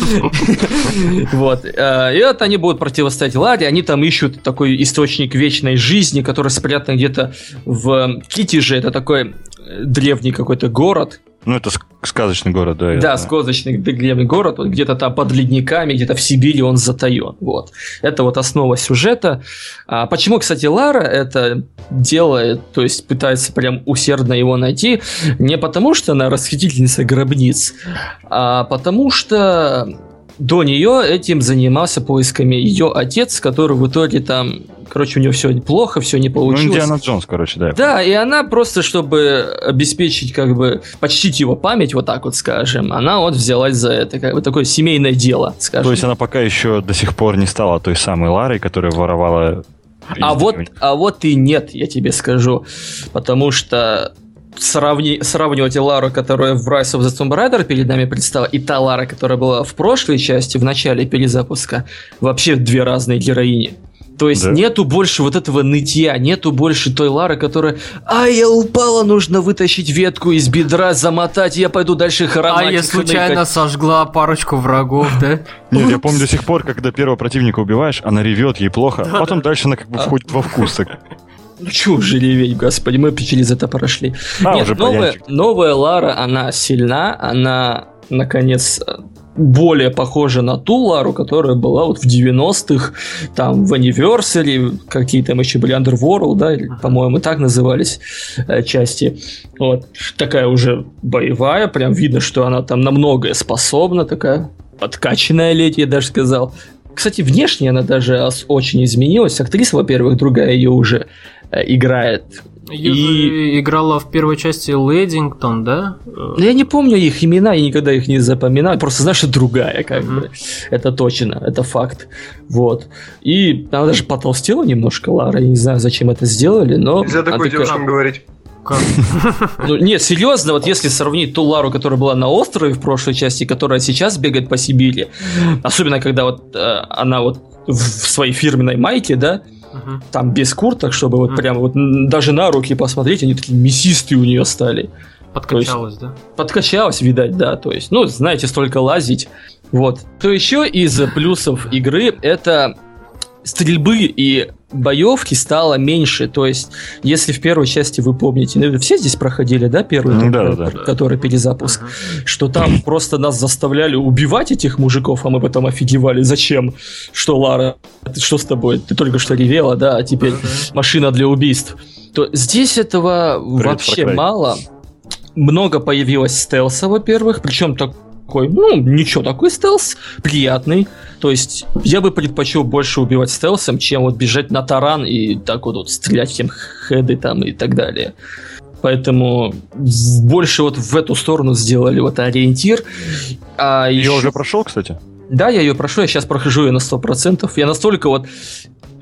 Вот. э, И вот они будут противостоять Ларе. Они там ищут такой источник вечной жизни, который спрятан где-то в Китеже. Это такой э, древний какой-то город. Ну, это ск- сказочный город, да. Да, сказочный древний город. Вот где-то там под ледниками, где-то в Сибири он затаен. Вот. Это вот основа сюжета. А почему, кстати, Лара это делает, то есть пытается прям усердно его найти, не потому что она расхитительница гробниц, а потому что до нее этим занимался поисками ее отец, который в итоге там, короче, у него все плохо, все не Ну, получилось. Индиана Джонс, короче, да. Да, и она просто, чтобы обеспечить, как бы, почтить его память, вот так вот скажем, она вот взялась за это, как бы, такое семейное дело, скажем. То есть она пока еще до сих пор не стала той самой Ларой, которая воровала... А вот, а вот и нет, я тебе скажу, потому что сравни, сравнивать Лару, которая в Rise of the Tomb Raider перед нами предстала, и та Лара, которая была в прошлой части, в начале перезапуска, вообще две разные героини. То есть Да. нету больше вот этого нытья, нету больше той Лары, которая «А, я упала, нужно вытащить ветку из бедра, замотать, я пойду дальше А хромать». я и случайно хныкать». сожгла парочку врагов, да? Нет, я помню до сих пор, когда первого противника убиваешь, она ревет, ей плохо, а потом дальше она как бы А. входит во вкус. Ну чё уже реветь, господи, мы через это прошли. А, Нет, уже новая, новая Лара, она сильна, она, наконец, более похожа на ту Лару, которая была вот в 90-х, там, в Anniversary, какие там еще были, Underworld, да, или, по-моему, так назывались э, части. Вот, такая уже боевая, прям видно, что она там на многое способна, такая подкачанная леди, я даже сказал. Кстати, внешне она даже очень изменилась. Актриса, во-первых, другая ее уже э, играет. Её И- же играла в первой части Лэдингтон, да? Ну, я не помню их имена, я никогда их не запоминаю. Просто знаешь, что другая, как Мгм. бы. Это точно, это факт. Вот. И она даже потолстела немножко, Лара. Я не знаю, зачем это сделали, но... Нельзя такой такая- девушкам говорить. Как? Ну, нет, серьезно, вот если сравнить ту Лару, которая была на острове в прошлой части, которая сейчас бегает по Сибири, особенно когда вот э, она вот в своей фирменной майке, да, Мгм. там без курток, чтобы вот Мгм. прям вот даже на руки посмотреть, они такие мясистые у нее стали. Подкачалась, да? подкачалась, видать, да, то есть, ну, знаете, столько лазить, вот. То еще из плюсов игры это стрельбы и боевки стало меньше, то есть, если в первой части вы помните, ну, все здесь проходили, да, первый, Ну, который- да, да, да. который перезапуск, Мгм. что там просто нас заставляли убивать этих мужиков, а мы потом офигевали, зачем, что Лара, ты что с тобой, ты только что ревела, да, а теперь Да-да. машина для убийств. То здесь этого вообще Far Cry. мало. Много появилось стелса, во-первых, причем такой, ну, ничего, такой стелс приятный. То есть я бы предпочел больше убивать стелсом, чем вот бежать на таран и так вот, вот стрелять всем хеды там и так далее. Поэтому больше вот в эту сторону сделали вот ориентир. А Ее ещё- уже прошел, кстати? да, я ее прошу, я сейчас прохожу ее на 100%. Я настолько вот...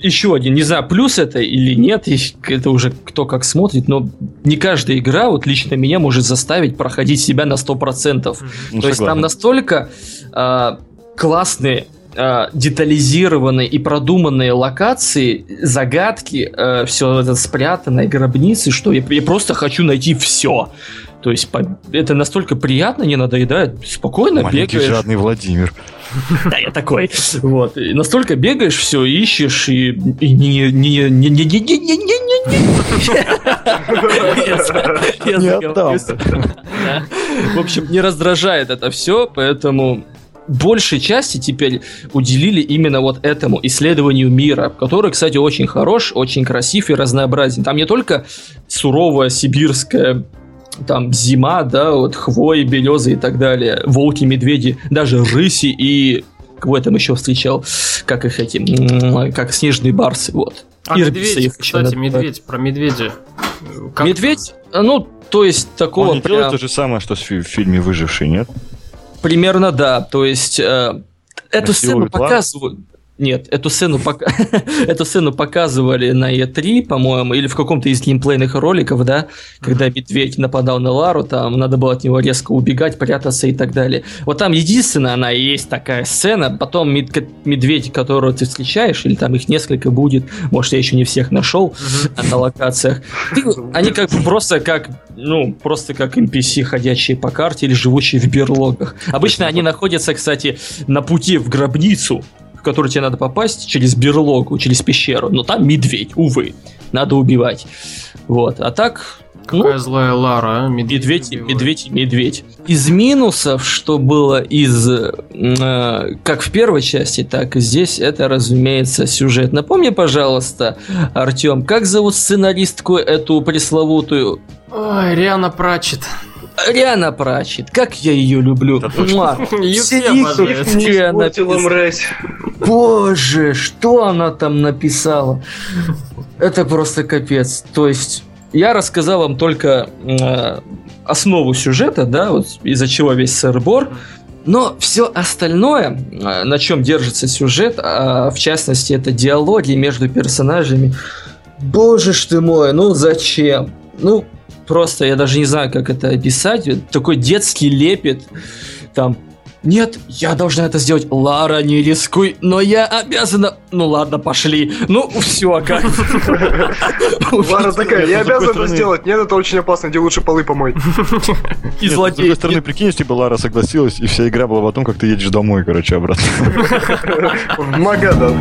Еще один, не знаю, плюс это или нет, это уже кто как смотрит, но не каждая игра, вот лично меня, может заставить проходить себя на 100%. Ну, То есть там согласен. настолько а, классные, а, детализированные и продуманные локации, загадки, все это спрятанное, гробницы, что я, я просто хочу найти все. То есть по- это настолько приятно, не надоедает, спокойно Маленький бегаешь. жадный Владимир. Да, я такой. Вот. И настолько бегаешь, все ищешь, и, не, не, не, не, не, не, не, не, не, не. Я Не. В общем, не раздражает это все, поэтому большей части теперь уделили именно вот этому исследованию мира, который, кстати, очень хорош, очень красив и разнообразен. Там не только суровая сибирская там зима, да, вот хвои, березы и так далее, волки, медведи, даже рыси и кого я там еще встречал, как их эти, как снежные барсы, вот. А Ирбисы медведь, их еще кстати, медведь, про медведя. Как- Медведь, ну, то есть такого Он не делает прям- то же самое, что в фи- в фильме «Выживший», нет? Примерно да. То есть э, эту сцену Насилует Лару? показывают. Нет, эту сцену, пока... эту сцену показывали на E3, по-моему, или в каком-то из геймплейных роликов, да, когда медведь нападал на Лару, там надо было от него резко убегать, прятаться и так далее. Вот там единственная она и есть такая сцена, потом мед- медведь, которого ты встречаешь, или там их несколько будет, может, я еще не всех нашел на локациях, ты- они как бы просто как, ну, просто как NPC, ходящие по карте или живущие в берлогах. Обычно они находятся, кстати, на пути в гробницу, в которую тебе надо попасть через берлогу, через пещеру. Но там медведь, увы. Надо убивать. Вот. А так, ну, Какая злая Лара, а? Медведь, убивает. медведь, медведь. Из минусов, что было из, э, как в первой части, так и здесь, это, разумеется, сюжет. Напомни, пожалуйста, Артем, как зовут сценаристку эту пресловутую Ой, Риана Прачет. Риана Прачет? Как я ее люблю. Боже, что она там написала? Это просто капец. То есть, я рассказал вам только э, основу сюжета, да, вот из-за чего весь сыр-бор. Но все остальное, э, на чем держится сюжет, а в частности, это диалоги между персонажами. Боже ж ты мой, ну зачем? Ну, просто я даже не знаю, как это описать. Такой детский лепет. Там, нет, я должна это сделать. Лара, не рискуй, но я обязана. Ну ладно, пошли. Ну, все, как. Лара такая, я С другой обязан это сделать. Нет, это очень опасно, где лучше полы помой. И Нет, С злодей. другой стороны, прикинь, если бы Лара согласилась, и вся игра была о том, как ты едешь домой, короче, обратно. В Магадан.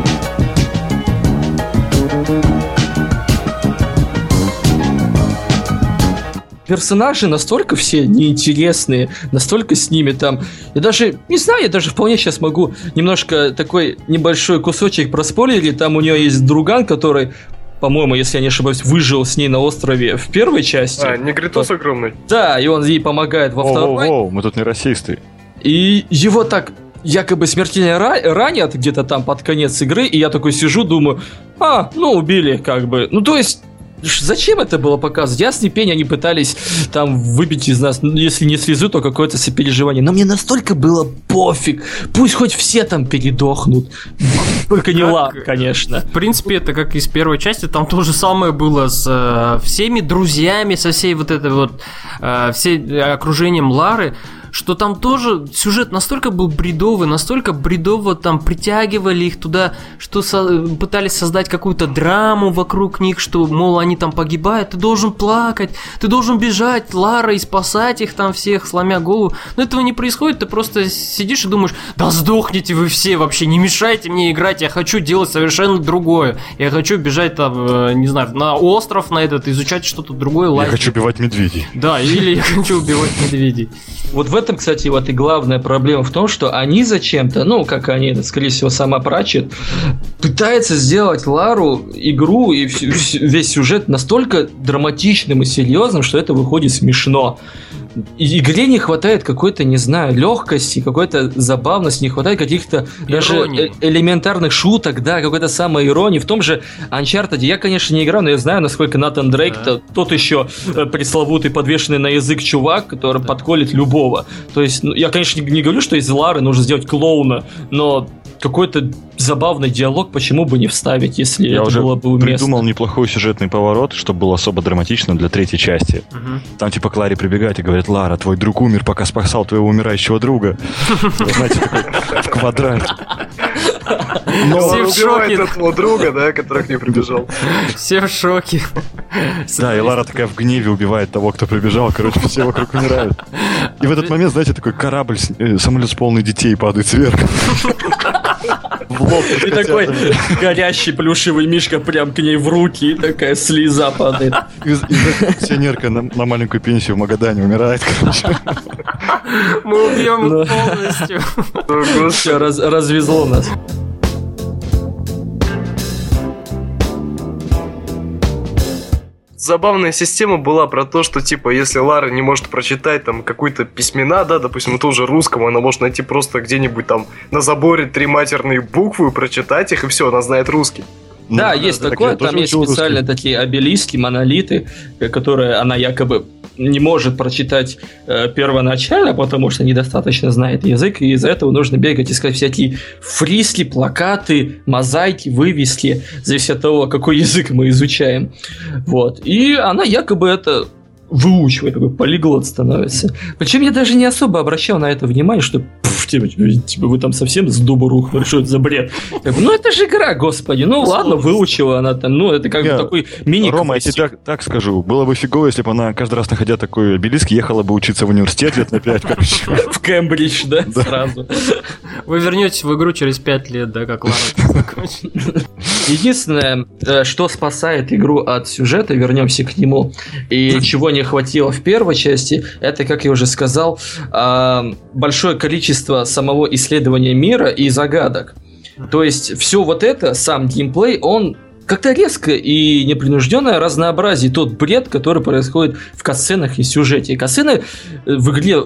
Персонажи настолько все неинтересные, настолько с ними там... Я даже, не знаю, я даже вполне сейчас могу немножко такой небольшой кусочек проспойлерить. Там у нее есть друган, который, по-моему, если я не ошибаюсь, выжил с ней на острове в первой части. А, негритос огромный. Да, и он ей помогает во второй. Воу-воу, мы тут не расисты. И его так якобы смертельно ра- ранят где-то там под конец игры, и я такой сижу, думаю, а, ну убили как бы. Ну то есть Зачем это было показывать? Ясный пень, они пытались там выбить из нас, ну, если не слезу, то какое-то сопереживание. Но мне настолько было пофиг. Пусть хоть все там передохнут. Только не Лав, конечно. В принципе, это как из первой части, там то же самое было с э, всеми друзьями, со всей вот этой вот, э, всей окружением Лары, что там тоже сюжет настолько был бредовый, настолько бредово там притягивали их туда, что со- пытались создать какую-то драму вокруг них, что, мол, они там погибают, ты должен плакать, ты должен бежать, Лара, и спасать их там всех, сломя голову. Но этого не происходит, ты просто сидишь и думаешь, да сдохните вы все вообще, не мешайте мне играть, я хочу делать совершенно другое. Я хочу бежать там, э, не знаю, на остров на этот, изучать что-то другое, Я лазить. хочу убивать медведей. Да, или я хочу убивать медведей. Вот в этом, кстати, вот и главная проблема в том, что они зачем-то, ну, как они, скорее всего, сама Прачет, пытается сделать Лару игру и весь сюжет настолько драматичным и серьезным, что это выходит смешно. Игре не хватает какой-то, не знаю, легкости, какой-то забавности, не хватает каких-то даже э- элементарных шуток, да, какой-то самой иронии. В том же Uncharted я, конечно, не играю, но я знаю, насколько Натан Дрейк Да. тот еще э, пресловутый подвешенный на язык чувак, который подколет любого. То есть, ну, я, конечно, не, не говорю, что из Лары нужно сделать клоуна, но какой-то забавный диалог почему бы не вставить, если Я это уже было бы уместно. придумал неплохой сюжетный поворот, чтобы было особо драматично для третьей части. Мгм. Там типа Кларе прибегает и говорит, Лара, твой друг умер, пока спасал твоего умирающего друга. Знаете, такой в квадрате. Но Все в убивает шоке. этого друга, да, который к ней прибежал. Все в шоке. Да, и Лара такая в гневе убивает того, кто прибежал. Короче, все вокруг умирают. И в этот момент, знаете, такой корабль, э, самолет с полный детей падает сверху. В лоб И такой горящий плюшевый мишка прям к ней в руки, и такая слеза падает. Пенсионерка на, маленькую пенсию в Магадане умирает, короче. Мы убьем Ну. полностью. Все, развезло нас. Забавная система была про то, что, типа, если Лара не может прочитать там какую-то письмена, да, допустим, тоже русскому, она может найти просто где-нибудь там на заборе три матерные буквы, прочитать их, и все, она знает русский. Да, Ну, есть так такое, тоже там есть учил русский. такие обелиски, монолиты, э, которые она якобы не может прочитать э, первоначально, потому что недостаточно знает язык, и из-за этого нужно бегать искать всякие фриски, плакаты, мозаики, вывески, зависит от того, какой язык мы изучаем. Вот. И она якобы это выучивает, такой полиглот становится. Причем я даже не особо обращал на это внимание, что пф, типа, типа, вы там совсем с дуба рухнули, что это за бред? Как бы, ну это же игра, господи, ну ладно, выучила она там, ну это как бы Не, такой мини Рома, я тебе так, так скажу. Было бы фигово, если бы она каждый раз, находя такой обелиск, ехала бы учиться в университет лет на пять, короче. в Кембридж, да, сразу. Вы вернетесь в игру через 5 лет, да, как Лара. Единственное, э, что спасает игру от сюжета, вернемся к нему, и чего не хватило в первой части, это, как я уже сказал, а, большое количество самого исследования мира и загадок. То есть все вот это, сам геймплей, он как-то резко и непринужденное разнообразие тот бред, который происходит в катсценах и сюжете. И катсцены в игре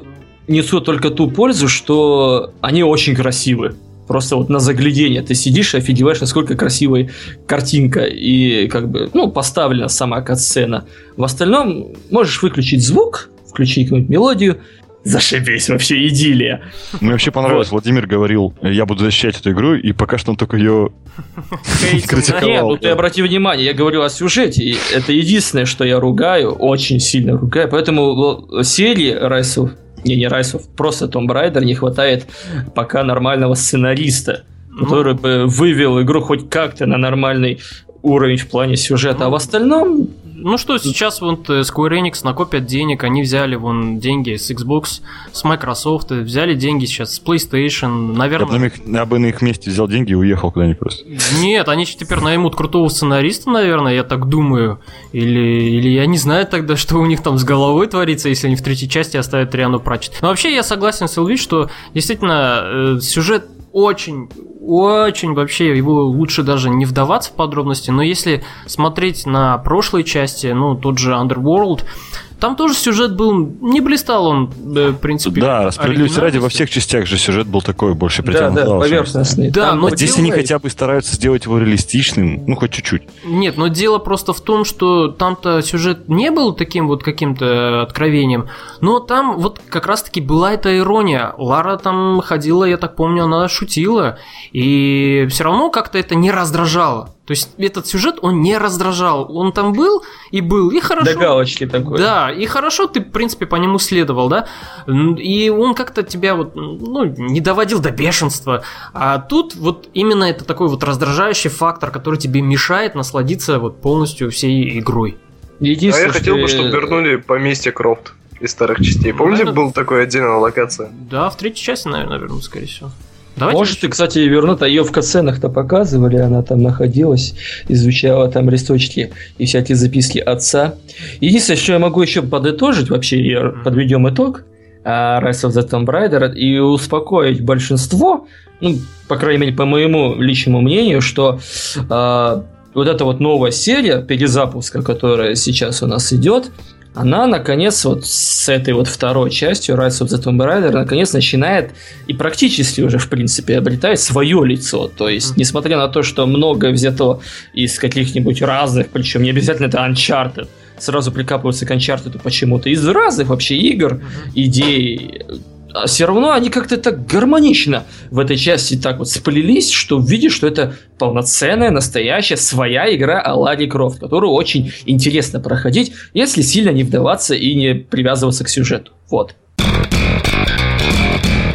несут только ту пользу, что они очень красивы. Просто вот на заглядение ты сидишь и офигеваешь, насколько красивая картинка и как бы, ну, поставлена сама катсцена. В остальном можешь выключить звук, включить какую-нибудь мелодию, зашибись, вообще идиллия. Мне вообще понравилось, Владимир говорил, я буду защищать эту игру, и пока что он только ее? Критиковал. Нет, ну ты обрати внимание, я говорю о сюжете, и это единственное, что я ругаю, очень сильно ругаю, поэтому серии Райсов, не, не Райсов, просто Том Брайдер не хватает пока нормального сценариста, Ну, который бы вывел игру хоть как-то на нормальный уровень в плане сюжета, а в остальном Ну что, сейчас вот э, Square Enix накопят денег, они взяли вон деньги с Xbox, с Microsoft, взяли деньги сейчас с PlayStation, Я бы, наверное... на их, я бы на их месте взял деньги и уехал куда-нибудь просто. Нет, они теперь наймут крутого сценариста, наверное, я так думаю. Или, или я не знаю тогда, что у них там с головой творится, если они в третьей части оставят Риану Пратчет. Но вообще я согласен с Эльви, что действительно э, сюжет очень, очень вообще его лучше даже не вдаваться в подробности, но если смотреть на прошлые части, ну, тот же Underworld, там тоже сюжет был, не блистал он, э, в принципе. Да, справедливости ради, во всех частях же сюжет был такой, больше да, притянут да, уши. поверхностный. Да, Там но Вот здесь они хотя бы стараются сделать его реалистичным, ну, хоть чуть-чуть. Нет, но дело просто в том, что там-то сюжет не был таким вот каким-то откровением, но там вот как раз-таки была эта ирония. Лара там ходила, я так помню, она шутила, и все равно как-то это не раздражало. То есть этот сюжет, он не раздражал. Он там был и был, и хорошо. До галочки такой. Да, и хорошо ты, в принципе, по нему следовал, да? И он как-то тебя вот, ну, не доводил до бешенства. А тут вот именно это такой вот раздражающий фактор, который тебе мешает насладиться вот полностью всей игрой. А Единственное, я хотел бы, что- чтобы вернули поместье Крофт из старых частей. Помните, Наверное. был такой отдельная локация? Да, в третьей части, наверное, вернут, скорее всего. Давайте Может, и, кстати, вернут, а ее в катсценах-то показывали, она там находилась, изучала там листочки и всякие записки отца. Единственное, что я могу еще подытожить, вообще, и подведем итог, а, Rise of the Tomb Raider, и успокоить большинство, ну, по крайней мере, по моему личному мнению, что а, вот эта вот новая серия перезапуска, которая сейчас у нас идет, она, наконец, вот с этой вот второй частью Rise of the Tomb Raider, наконец, начинает и практически уже, в принципе, обретает свое лицо. То есть, несмотря на то, что многое взято из каких-нибудь разных, причем не обязательно это Uncharted, сразу прикапываются к Uncharted почему-то, из разных вообще игр, идей, а все равно они как-то так гармонично в этой части так вот сплелись, что видишь, что это полноценная, настоящая, своя игра о Крофт, которую очень интересно проходить, если сильно не вдаваться и не привязываться к сюжету. Вот.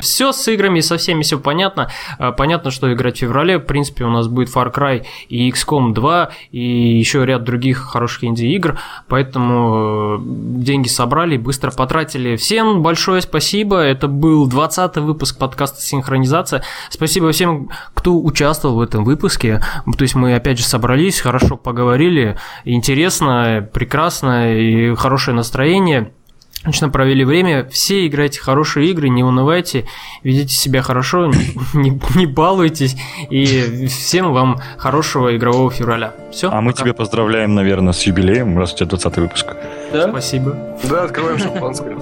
Все с играми, со всеми все понятно. А, Понятно, что играть в феврале. В принципе, у нас будет Far Cry и XCOM 2, и еще ряд других хороших инди-игр. Поэтому э, деньги собрали, быстро потратили. Всем большое спасибо. Это был 20 выпуск подкаста «Синхронизация». Спасибо всем, кто участвовал в этом выпуске. То есть мы опять же собрались, хорошо поговорили. Интересно, прекрасно и хорошее настроение. Отлично провели время. Все играйте хорошие игры, не унывайте, ведите себя хорошо, не, не балуйтесь. И всем вам хорошего игрового февраля. Все. А мы тебя поздравляем, наверное, с юбилеем, раз у тебя 20 выпуск. Да? Спасибо. Да, открываем шампанское.